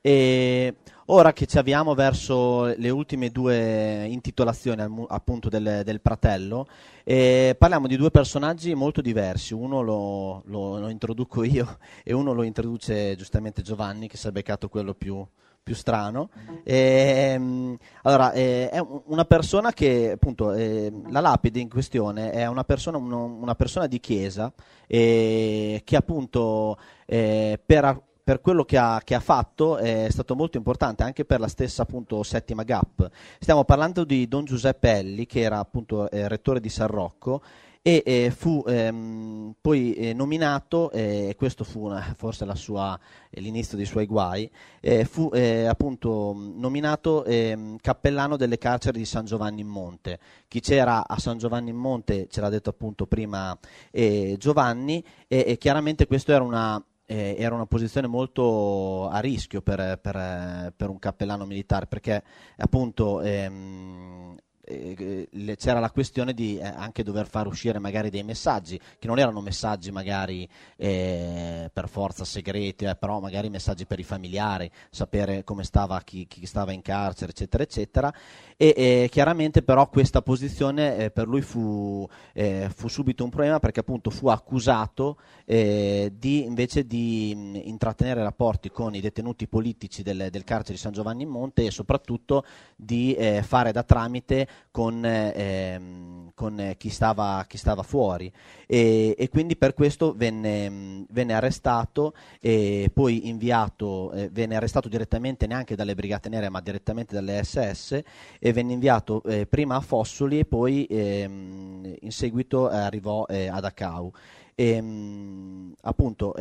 E ora che ci avviamo verso le ultime due intitolazioni appunto del, del Pratello, eh, parliamo di due personaggi molto diversi. Uno lo, lo- lo introduco io e uno lo introduce giustamente Giovanni, che si è beccato quello più, più strano. Ehm, allora, eh, è un- una persona che, appunto, eh, la lapide in questione è una persona, uno- una persona di chiesa eh, che appunto eh, per, per quello che ha, che ha fatto è stato molto importante anche per la stessa appunto settima GAP. Stiamo parlando di Don Giuseppe Elli, che era appunto eh, rettore di San Rocco e eh, fu ehm, poi eh, nominato, eh, e questo fu una- forse sua- eh, l'inizio dei suoi guai, eh, fu eh, appunto nominato ehm, cappellano delle carceri di San Giovanni in Monte. Chi c'era a San Giovanni in Monte, ce l'ha detto appunto prima eh, Giovanni, e chiaramente questo era una, eh, era una posizione molto a rischio per, per, per un cappellano militare perché appunto ehm, eh, c'era la questione di eh, anche dover far uscire magari dei messaggi che non erano messaggi magari eh, per forza segreti, eh, però magari messaggi per i familiari, sapere come stava chi, chi stava in carcere, eccetera, eccetera. E eh, chiaramente però questa posizione eh, per lui fu, eh, fu subito un problema perché appunto fu accusato eh, di invece di mh, intrattenere rapporti con i detenuti politici del, del carcere di San Giovanni in Monte e soprattutto di eh, fare da tramite con, eh, ehm, con, eh, chi, stava, chi stava fuori e, e quindi per questo venne, mh, venne arrestato e poi inviato, eh, venne arrestato direttamente neanche dalle Brigate Nere ma direttamente dalle SS e venne inviato eh, prima a Fossoli e poi ehm, in seguito eh, arrivò eh, ad Acau. E, mh, appunto,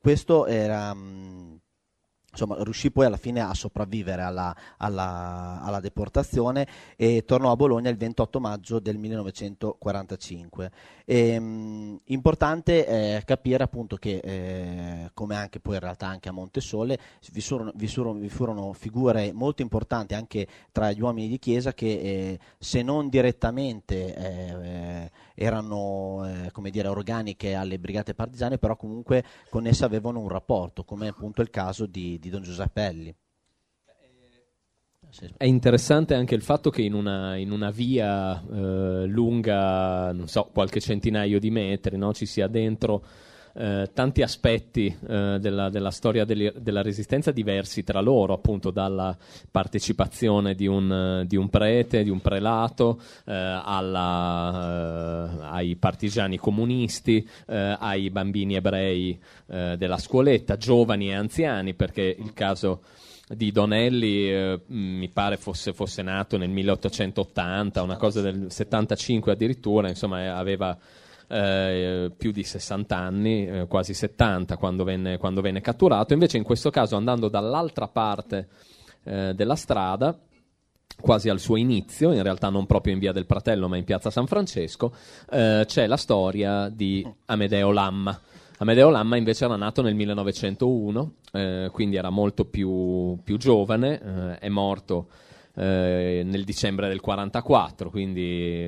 questo era. mh, Insomma, riuscì poi alla fine a sopravvivere alla, alla- alla deportazione e tornò a Bologna il 28 maggio del 1945. E, mh, importante è capire appunto che, eh, come anche poi in realtà anche a Montesole, vi furono, vi furono- vi furono figure molto importanti anche tra gli uomini di chiesa che eh, se non direttamente eh, eh, erano eh, come dire, organiche alle brigate partigiane, però comunque con esse avevano un rapporto, come appunto il caso di, di Don Giuseppe Elli. Sì. È interessante anche il fatto che in una, in una via eh, lunga, non so, qualche centinaio di metri, no, ci sia dentro eh, tanti aspetti eh, della, della storia delle- della resistenza diversi tra loro, appunto dalla partecipazione di un, eh, di un prete, di un prelato, eh, alla, ai partigiani comunisti, ai bambini ebrei della scuoletta, giovani e anziani, perché il caso di Donelli eh, mi pare fosse, fosse nato nel 1880, una cosa del 75 addirittura, insomma aveva eh, più di 60 anni, eh, quasi 70 quando venne, quando venne catturato, invece in questo caso andando dall'altra parte eh, della strada, quasi al suo inizio, in realtà non proprio in via del Pratello ma in piazza San Francesco, eh, c'è la storia di Amedeo Lamma. Amedeo Lamma invece era nato nel 1901, eh, quindi era molto più, più giovane, eh, è morto nel dicembre del 44, quindi,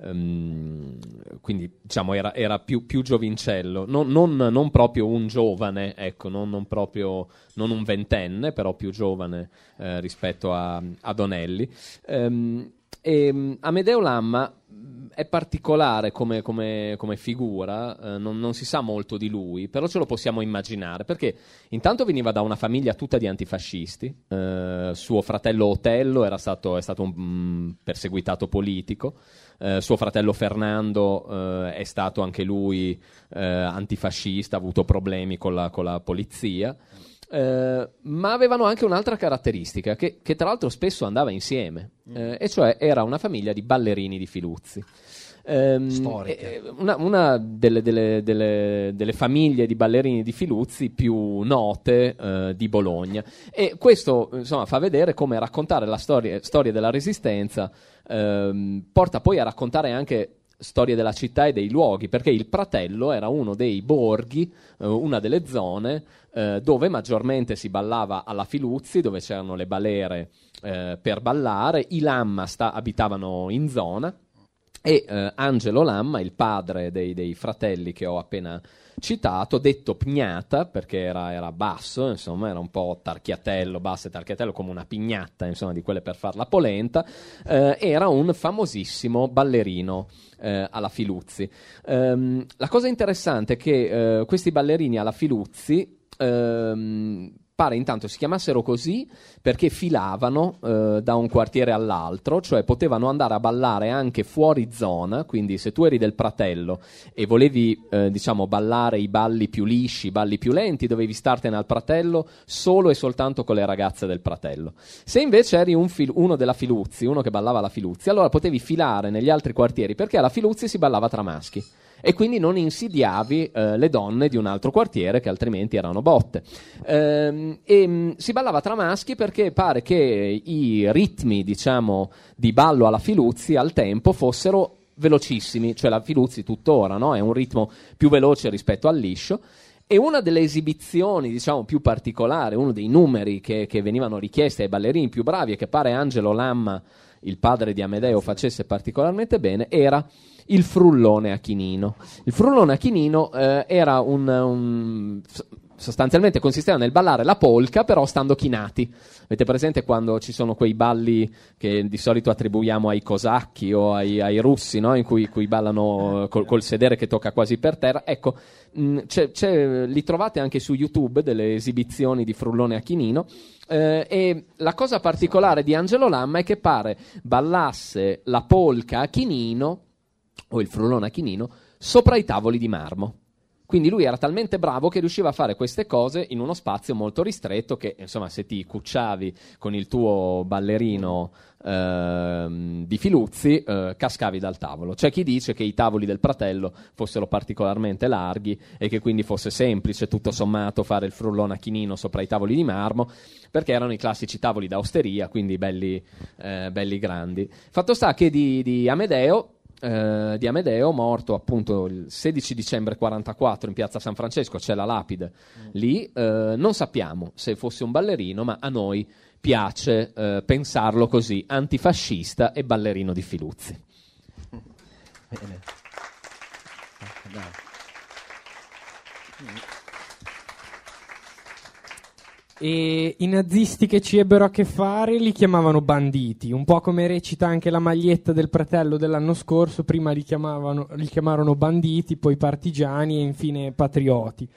ehm, quindi, diciamo era, era più, più giovincello, non, non- non proprio un giovane, ecco, non, non proprio non un ventenne, però più giovane eh, rispetto a, a Donelli. Ehm, e, mh, Amedeo Lamma mh, è particolare come, come- come figura, eh, non, non si sa molto di lui, però ce lo possiamo immaginare, perché intanto veniva da una famiglia tutta di antifascisti, eh, suo fratello Otello stato, è stato un mm, perseguitato politico, eh, suo fratello Fernando eh, è stato anche lui eh, antifascista, ha avuto problemi con la, con la polizia. Eh, ma avevano anche un'altra caratteristica che, che tra l'altro spesso andava insieme, eh, e cioè era una famiglia di ballerini di Filuzzi. Ehm, eh, una, una delle, delle- delle- delle famiglie di ballerini di Filuzzi più note eh, di Bologna. E questo insomma, fa vedere come raccontare la storia, storia della resistenza ehm, porta poi a raccontare anche storie della città e dei luoghi, perché il Pratello era uno dei borghi, eh, una delle zone eh, dove maggiormente si ballava alla Filuzzi, dove c'erano le balere eh, per ballare, i Lamma sta- abitavano in zona E eh, Angelo Lamma, il padre dei, dei fratelli che ho appena citato, detto Pgnata, perché era, era basso, insomma, era un po' tarchiatello, basso e tarchiatello, come una pignatta, insomma, di quelle per far la polenta, eh, era un famosissimo ballerino eh, alla Filuzzi. Ehm, la cosa interessante è che eh, questi ballerini alla Filuzzi ehm, pare intanto si chiamassero così perché filavano eh, da un quartiere all'altro, cioè potevano andare a ballare anche fuori zona, quindi se tu eri del Pratello e volevi eh, diciamo ballare i balli più lisci, i balli più lenti, dovevi startene al Pratello solo e soltanto con le ragazze del Pratello. Se invece eri un fil- uno della Filuzzi, uno che ballava la Filuzzi, allora potevi filare negli altri quartieri perché alla Filuzzi si ballava tra maschi e quindi non insidiavi eh, le donne di un altro quartiere che altrimenti erano botte. Ehm, e mh, si ballava tra maschi perché pare che i ritmi, diciamo, di ballo alla Filuzzi al tempo fossero velocissimi, cioè la Filuzzi tuttora no? è un ritmo più veloce rispetto al liscio. E una delle esibizioni, diciamo, più particolari, uno dei numeri che, che venivano richiesti ai ballerini più bravi e che pare Angelo Lamma, il padre di Amedeo, facesse particolarmente bene, era il frullone a chinino. Il frullone a chinino eh, era un, un sostanzialmente consisteva nel ballare la polka però stando chinati. Avete presente quando ci sono quei balli che di solito attribuiamo ai cosacchi o ai, ai russi, no? in cui, cui ballano col, col, sedere che tocca quasi per terra? Ecco, mh, c'è, c'è, li trovate anche su YouTube delle esibizioni di frullone a chinino. Eh, e la cosa particolare di Angelo Lamma è che pare ballasse la polka a chinino o il frullone a chinino sopra i tavoli di marmo. Quindi lui era talmente bravo che riusciva a fare queste cose in uno spazio molto ristretto che, insomma, se ti cucciavi con il tuo ballerino ehm, di Filuzzi, eh, cascavi dal tavolo. C'è chi dice che i tavoli del fratello fossero particolarmente larghi e che quindi fosse semplice, tutto sommato, fare il frullone a chinino sopra i tavoli di marmo, perché erano i classici tavoli da osteria, quindi belli, eh, belli grandi. Fatto sta che di, di Amedeo eh, di Amedeo, morto appunto il 16 dicembre 44 in piazza San Francesco, c'è la lapide mm. lì. Eh, non sappiamo se fosse un ballerino, ma a noi piace eh, pensarlo così: antifascista e ballerino di Filuzzi. Bene. Dai. E i nazisti che ci ebbero a che fare li chiamavano banditi, un po' come recita anche la maglietta del fratello dell'anno scorso, prima li, li chiamarono banditi, poi partigiani e infine patrioti.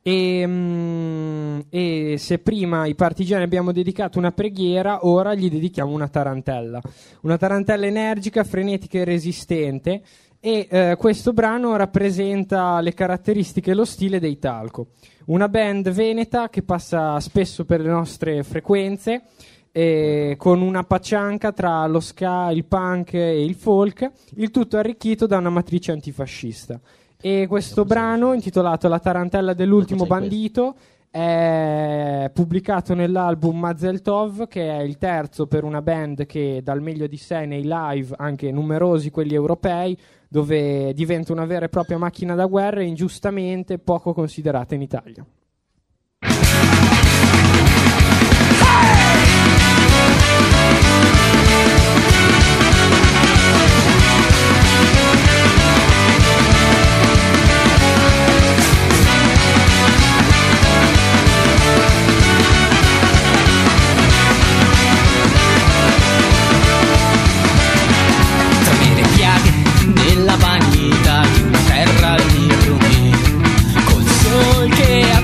E, mm, e, se prima ai partigiani abbiamo dedicato una preghiera, ora gli dedichiamo una tarantella. Una tarantella energica, frenetica e resistente. E eh, questo brano rappresenta le caratteristiche e lo stile dei Talco una band veneta che passa spesso per le nostre frequenze eh, con una paccianca tra lo ska, il punk e il folk, il tutto arricchito da una matrice antifascista. E questo brano, intitolato La tarantella dell'ultimo bandito, è pubblicato nell'album Mazel Tov, che è il terzo per una band che dal meglio di sé nei live, anche numerosi quelli europei, dove diventa una vera e propria macchina da guerra e ingiustamente poco considerata in Italia.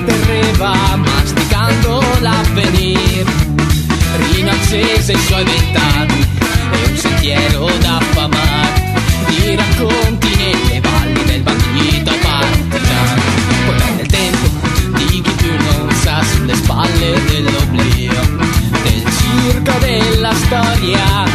terreva masticando l'avvenir Rino accese i suoi vent'anni e un sentiero da affamar. Di racconti nelle valli del bandito partigiano. Poi venne il tempo di chi più non sa sulle spalle dell'oblio. Del circo della storia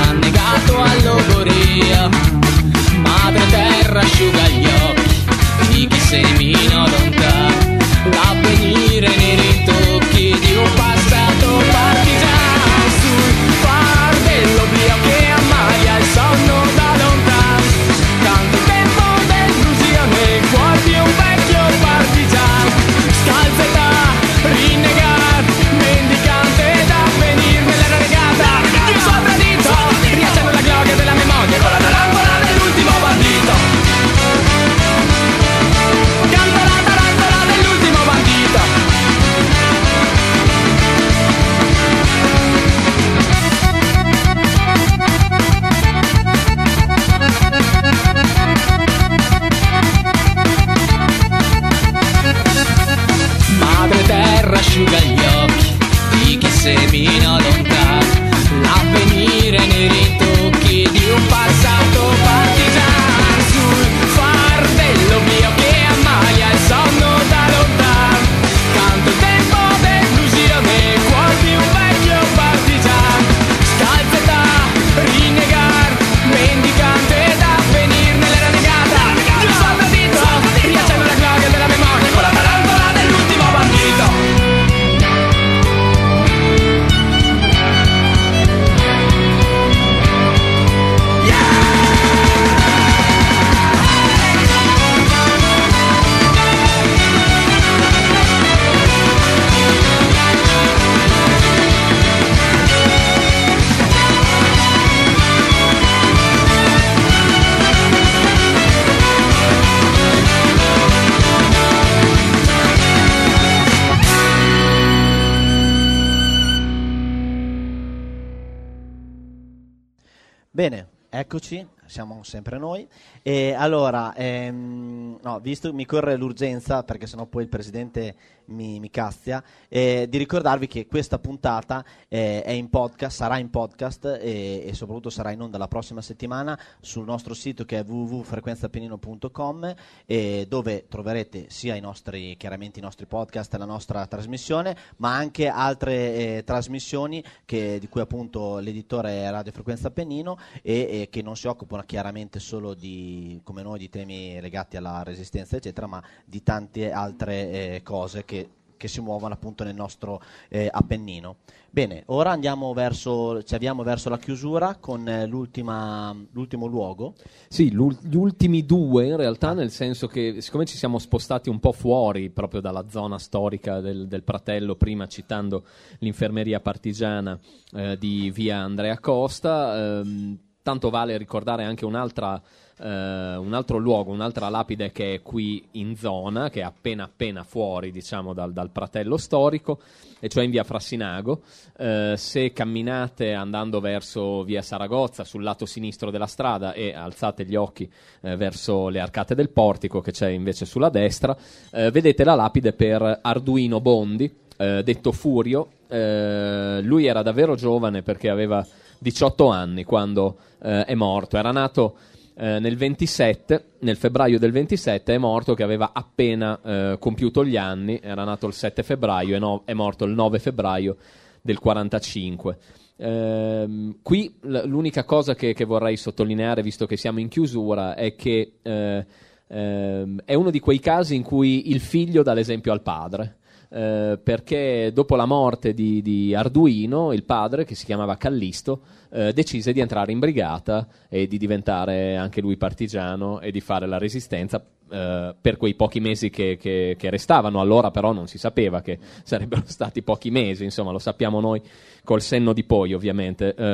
eccoci, siamo sempre noi. E allora, ehm, no, visto mi corre l'urgenza, perché sennò poi il presidente mi, mi cazzia, eh, di ricordarvi che questa puntata eh, è in podcast, sarà in podcast e, e soprattutto sarà in onda la prossima settimana sul nostro sito che è www.frequenzapenino.com eh, dove troverete sia i nostri, chiaramente i nostri podcast la nostra trasmissione, ma anche altre eh, trasmissioni che- di cui appunto l'editore è Radio Frequenza Appennino e, e che non si occupano chiaramente solo di, come noi, di temi legati alla resistenza eccetera, ma di tante altre eh, cose che che si muovono appunto nel nostro eh, Appennino. Bene, ora verso, ci avviamo verso la chiusura con eh, l'ultimo luogo. Sì, gli ultimi due in realtà, nel senso che siccome ci siamo spostati un po' fuori proprio dalla zona storica del, del Pratello, prima citando l'infermeria partigiana eh, di via Andrea Costa, ehm, tanto vale ricordare anche un'altra. Eh, un altro luogo, un'altra lapide che è qui in zona, che è appena appena fuori, diciamo, dal, dal Pratello storico, e cioè in via Frassinago. Eh, se camminate andando verso via Saragozza sul lato sinistro della strada e alzate gli occhi eh, verso le arcate del portico che c'è invece sulla destra, eh, vedete la lapide per Arduino Bondi, eh, detto Furio. Eh, lui era davvero giovane perché aveva 18 anni quando è morto. Era nato eh, nel 27, nel febbraio del 27, è morto che aveva appena eh, compiuto gli anni. Era nato il 7 febbraio e no- è morto il 9 febbraio del 45. Ehm, qui l- l'unica cosa che, che vorrei sottolineare, visto che siamo in chiusura, è che eh, ehm, è uno di quei casi in cui il figlio dà l'esempio al padre. Eh, perché dopo la morte di, di Arduino, il padre, che si chiamava Callisto, eh, decise di entrare in brigata e di diventare anche lui partigiano e di fare la resistenza eh, per quei pochi mesi che, che- che restavano. Allora, però, non si sapeva che sarebbero stati pochi mesi, insomma, lo sappiamo noi col senno di poi, ovviamente. Eh,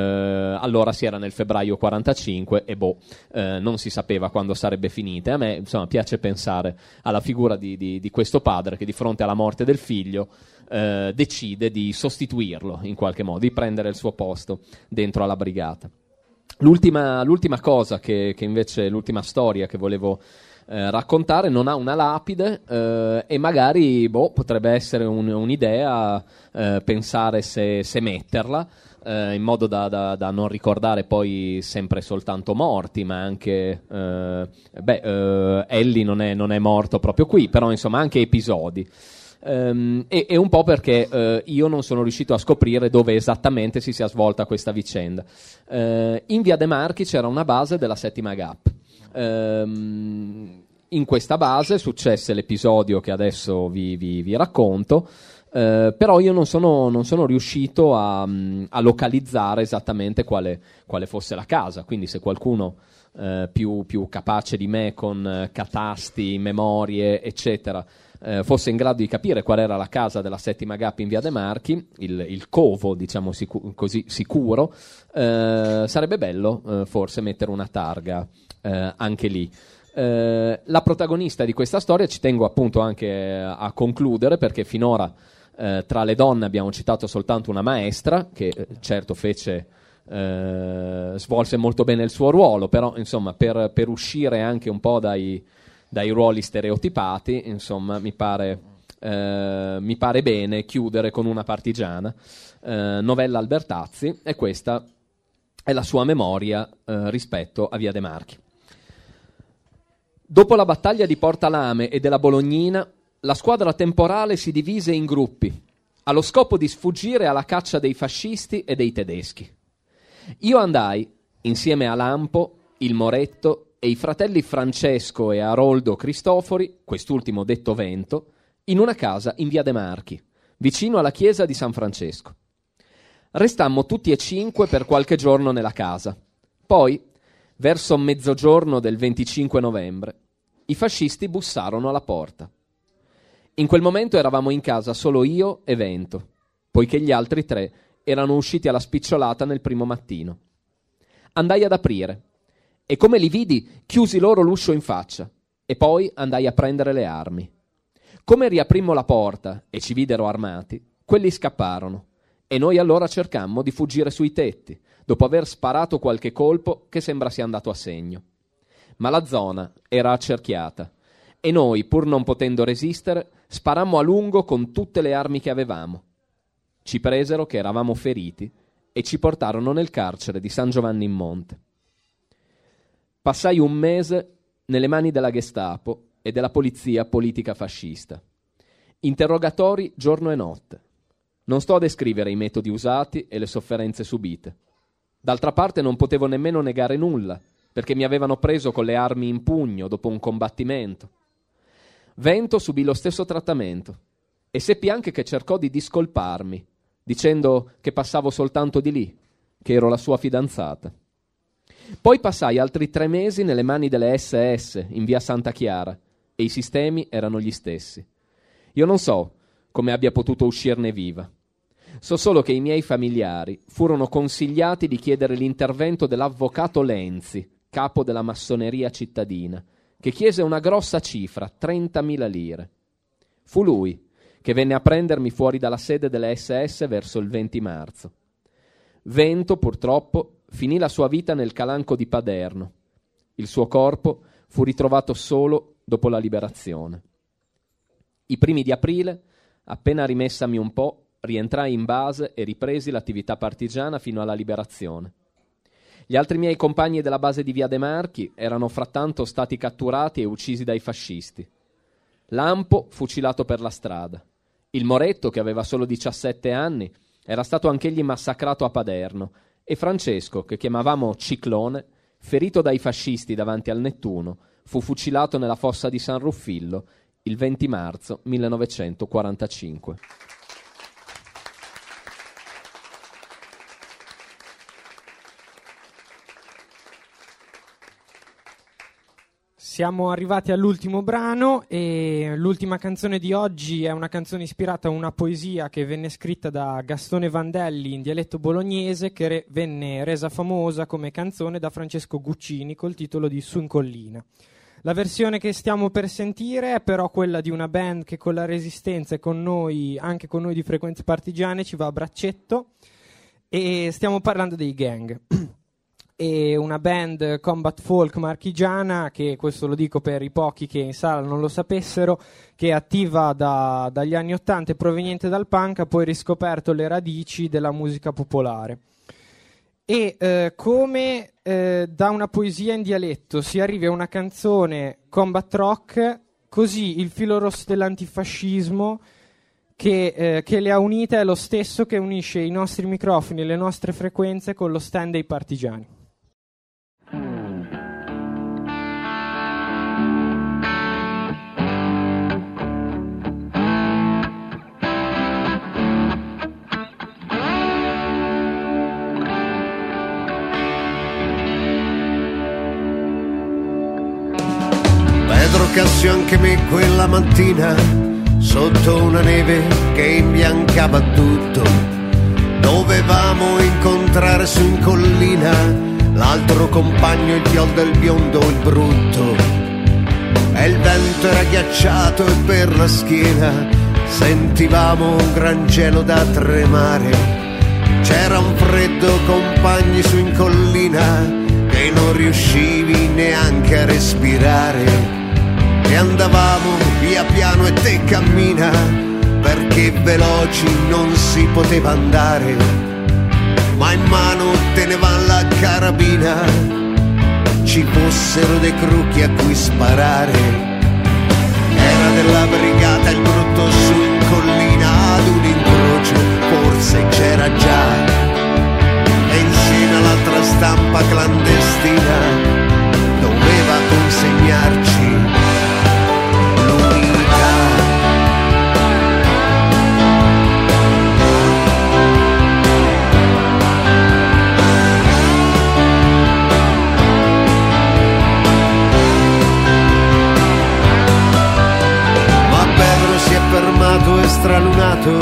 allora si era nel febbraio 45 e boh, eh, non si sapeva quando sarebbe finita. A me, insomma, piace pensare alla figura di, di- di questo padre che di fronte alla morte del figlio eh, decide di sostituirlo in qualche modo, di prendere il suo posto dentro alla brigata. L'ultima, l'ultima cosa che, che invece, l'ultima storia che volevo eh, raccontare non ha una lapide eh, e magari boh, potrebbe essere un- un'idea eh, pensare se, se metterla eh, in modo da, da- da non ricordare poi sempre soltanto morti, ma anche eh, beh, eh, Ellie non è, non è morto proprio qui, però insomma anche episodi. Ehm, e, e un po' perché eh, io non sono riuscito a scoprire dove esattamente si sia svolta questa vicenda. Eh, in via De Marchi c'era una base della settima GAP. Ehm, in questa base successe l'episodio che adesso vi, vi- vi racconto. eh, però io non sono, non sono riuscito a, mm, a localizzare esattamente quale, quale fosse la casa. Quindi, se qualcuno eh, più, più capace di me con eh, catasti, memorie, eccetera, eh, fosse in grado di capire qual era la casa della settima GAP in via De Marchi, il, il covo, diciamo sicu- così, sicuro, eh, sarebbe bello eh, forse mettere una targa eh, anche lì. Eh, la protagonista di questa storia ci tengo appunto anche eh, a concludere perché finora eh, tra le donne abbiamo citato soltanto una maestra che eh, certo fece eh, svolse molto bene il suo ruolo, però insomma per, per uscire anche un po' dai, dai ruoli stereotipati, insomma mi pare, eh, mi pare bene chiudere con una partigiana, eh, novella Albertazzi, e questa è la sua memoria eh, rispetto a Via De Marchi. Dopo la battaglia di Porta Lame e della Bolognina, la squadra temporale si divise in gruppi, allo scopo di sfuggire alla caccia dei fascisti e dei tedeschi. Io andai, insieme a Lampo, il Moretto e i fratelli Francesco e Aroldo Cristofori, quest'ultimo detto Vento, in una casa in via De Marchi, vicino alla chiesa di San Francesco. Restammo tutti e cinque per qualche giorno nella casa. Poi, verso mezzogiorno del 25 novembre, i fascisti bussarono alla porta. In quel momento eravamo in casa solo io e Vento, poiché gli altri tre erano usciti alla spicciolata nel primo mattino. Andai ad aprire e come li vidi chiusi loro l'uscio in faccia e poi andai a prendere le armi. Come riaprimmo la porta e ci videro armati, quelli scapparono e noi allora cercammo di fuggire sui tetti, dopo aver sparato qualche colpo che sembra sia andato a segno. Ma la zona era accerchiata e noi, pur non potendo resistere, sparammo a lungo con tutte le armi che avevamo. Ci presero che eravamo feriti e ci portarono nel carcere di San Giovanni in Monte. Passai un mese nelle mani della Gestapo e della polizia politica fascista. Interrogatori giorno e notte. Non sto a descrivere i metodi usati e le sofferenze subite. D'altra parte non potevo nemmeno negare nulla, perché mi avevano preso con le armi in pugno dopo un combattimento. Vento subì lo stesso trattamento e seppi anche che cercò di discolparmi, dicendo che passavo soltanto di lì, che ero la sua fidanzata. Poi passai altri tre mesi nelle mani delle SS in via Santa Chiara e i sistemi erano gli stessi. Io non so come abbia potuto uscirne viva. So solo che i miei familiari furono consigliati di chiedere l'intervento dell'avvocato Lenzi, capo della massoneria cittadina, che chiese una grossa cifra, 30.000 lire. Fu lui che venne a prendermi fuori dalla sede delle SS verso il 20 marzo. Vento, purtroppo, finì la sua vita nel calanco di Paderno. Il suo corpo fu ritrovato solo dopo la liberazione. I primi di aprile, appena rimessami un po', rientrai in base e ripresi l'attività partigiana fino alla liberazione. Gli altri miei compagni della base di Via De Marchi erano frattanto stati catturati e uccisi dai fascisti. Lampo fucilato per la strada. Il Moretto, che aveva solo 17 anni, era stato anch'egli massacrato a Paderno e Francesco, che chiamavamo Ciclone, ferito dai fascisti davanti al Nettuno, fu fucilato nella fossa di San Ruffillo il 20 marzo 1945. Siamo arrivati all'ultimo brano e l'ultima canzone di oggi è una canzone ispirata a una poesia che venne scritta da Gastone Vandelli in dialetto bolognese che re- venne resa famosa come canzone da Francesco Guccini col titolo di Su in collina. La versione che stiamo per sentire è però quella di una band che con la resistenza e con noi, anche con noi di Frequenze Partigiane, ci va a braccetto e stiamo parlando dei gang. e una band combat folk marchigiana che questo lo dico per i pochi che in sala non lo sapessero che è attiva da- dagli anni 80 e proveniente dal punk ha poi riscoperto le radici della musica popolare. E eh, come eh, da una poesia in dialetto si arrivi a una canzone combat rock così il filo rosso dell'antifascismo che, eh, che le ha unite è lo stesso che unisce i nostri microfoni e le nostre frequenze con lo stand dei partigiani Cassio anche me quella mattina sotto una neve che imbiancava tutto. Dovevamo incontrare su in collina l'altro compagno, il fiol del biondo, il brutto. E il vento era ghiacciato e per la schiena sentivamo un gran gelo da tremare. C'era un freddo compagni e te cammina perché veloci non si poteva andare. Ma in mano teneva la carabina ci fossero dei crucchi a cui sparare. Era della brigata il brutto su in collina ad un incrocio forse c'era già. E insieme all'altra stampa clandestina doveva consegnarci stralunato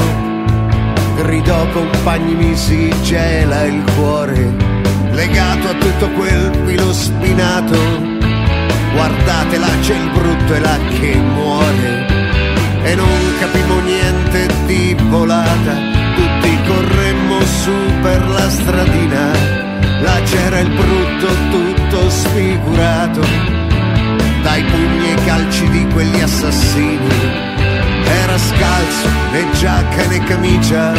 gridò compagni mi si gela il cuore legato a tutto quel filo spinato. Guardate là c'è il brutto e là che muore. E non capimmo niente di volata tutti corremmo su per la stradina. Là c'era il brutto tutto sfigurato dai pugni e calci di quegli assassini. Era scalzo né giacca né camicia,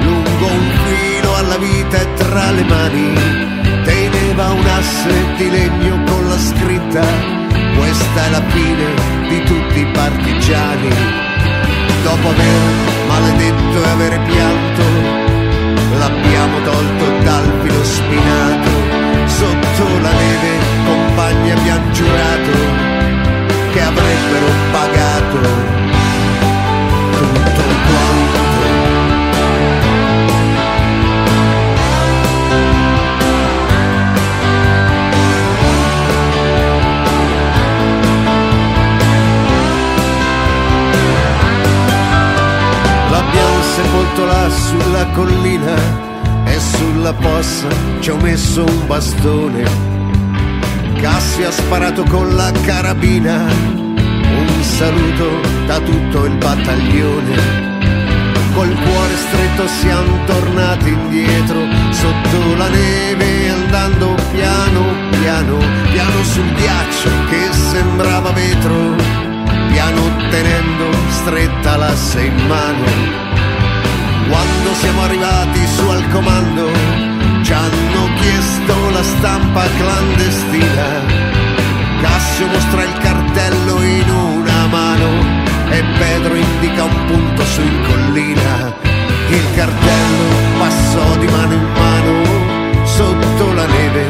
lungo un filo alla vita e tra le mani teneva un asse di legno con la scritta questa è la fine di tutti i partigiani. Dopo aver maledetto e avere pianto, l'abbiamo tolto dal filo spinato. Sotto la neve, compagni abbiamo giurato che avrebbero pagato sepolto là sulla collina e sulla possa ci ho messo un bastone. Cassio ha sparato con la carabina, un saluto da tutto il battaglione. Col cuore stretto siamo tornati indietro, sotto la neve andando piano piano, piano sul ghiaccio che sembrava vetro, piano tenendo stretta l'asse in mano. Quando siamo arrivati su al comando ci hanno chiesto la stampa clandestina. Cassio mostra il cartello in una mano e Pedro indica un punto su in collina. Il cartello passò di mano in mano sotto la neve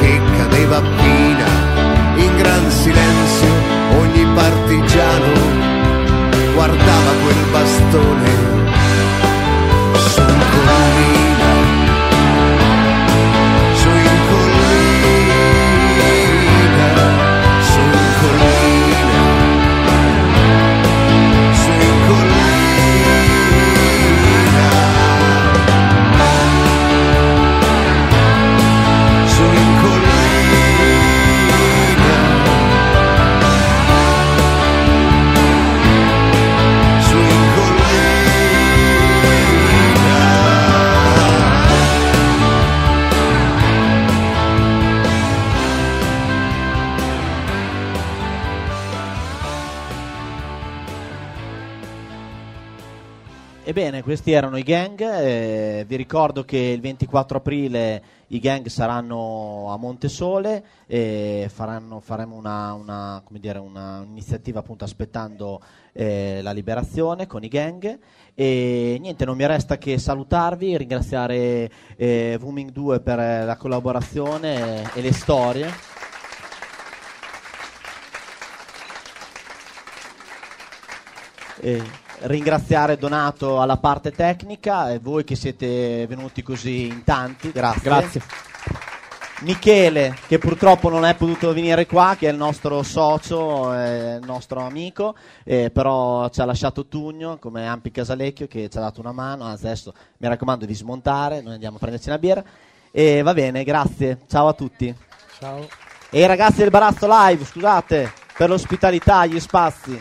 che cadeva fina. In gran silenzio ogni partigiano guardava quel bastone su in questi erano i gang. eh, vi ricordo che il 24 aprile i gang saranno a Montesole e faranno- faremo un'iniziativa appunto aspettando eh, la liberazione con i gang. E niente, non mi resta che salutarvi, ringraziare eh, Vooming 2 per la collaborazione e, e le storie. E ringraziare Donato alla parte tecnica e voi che siete venuti così in tanti, grazie. Grazie. Michele, che purtroppo non è potuto venire qua, che è il nostro socio, eh, il nostro amico, eh, però ci ha lasciato Tugno come Ampi Casalecchio che ci ha dato una mano, anzi adesso mi raccomando di smontare, noi andiamo a prenderci una birra. E va bene, grazie, ciao a tutti. Ciao. E i ragazzi del Barazzo Live, scusate, per l'ospitalità, gli spazi.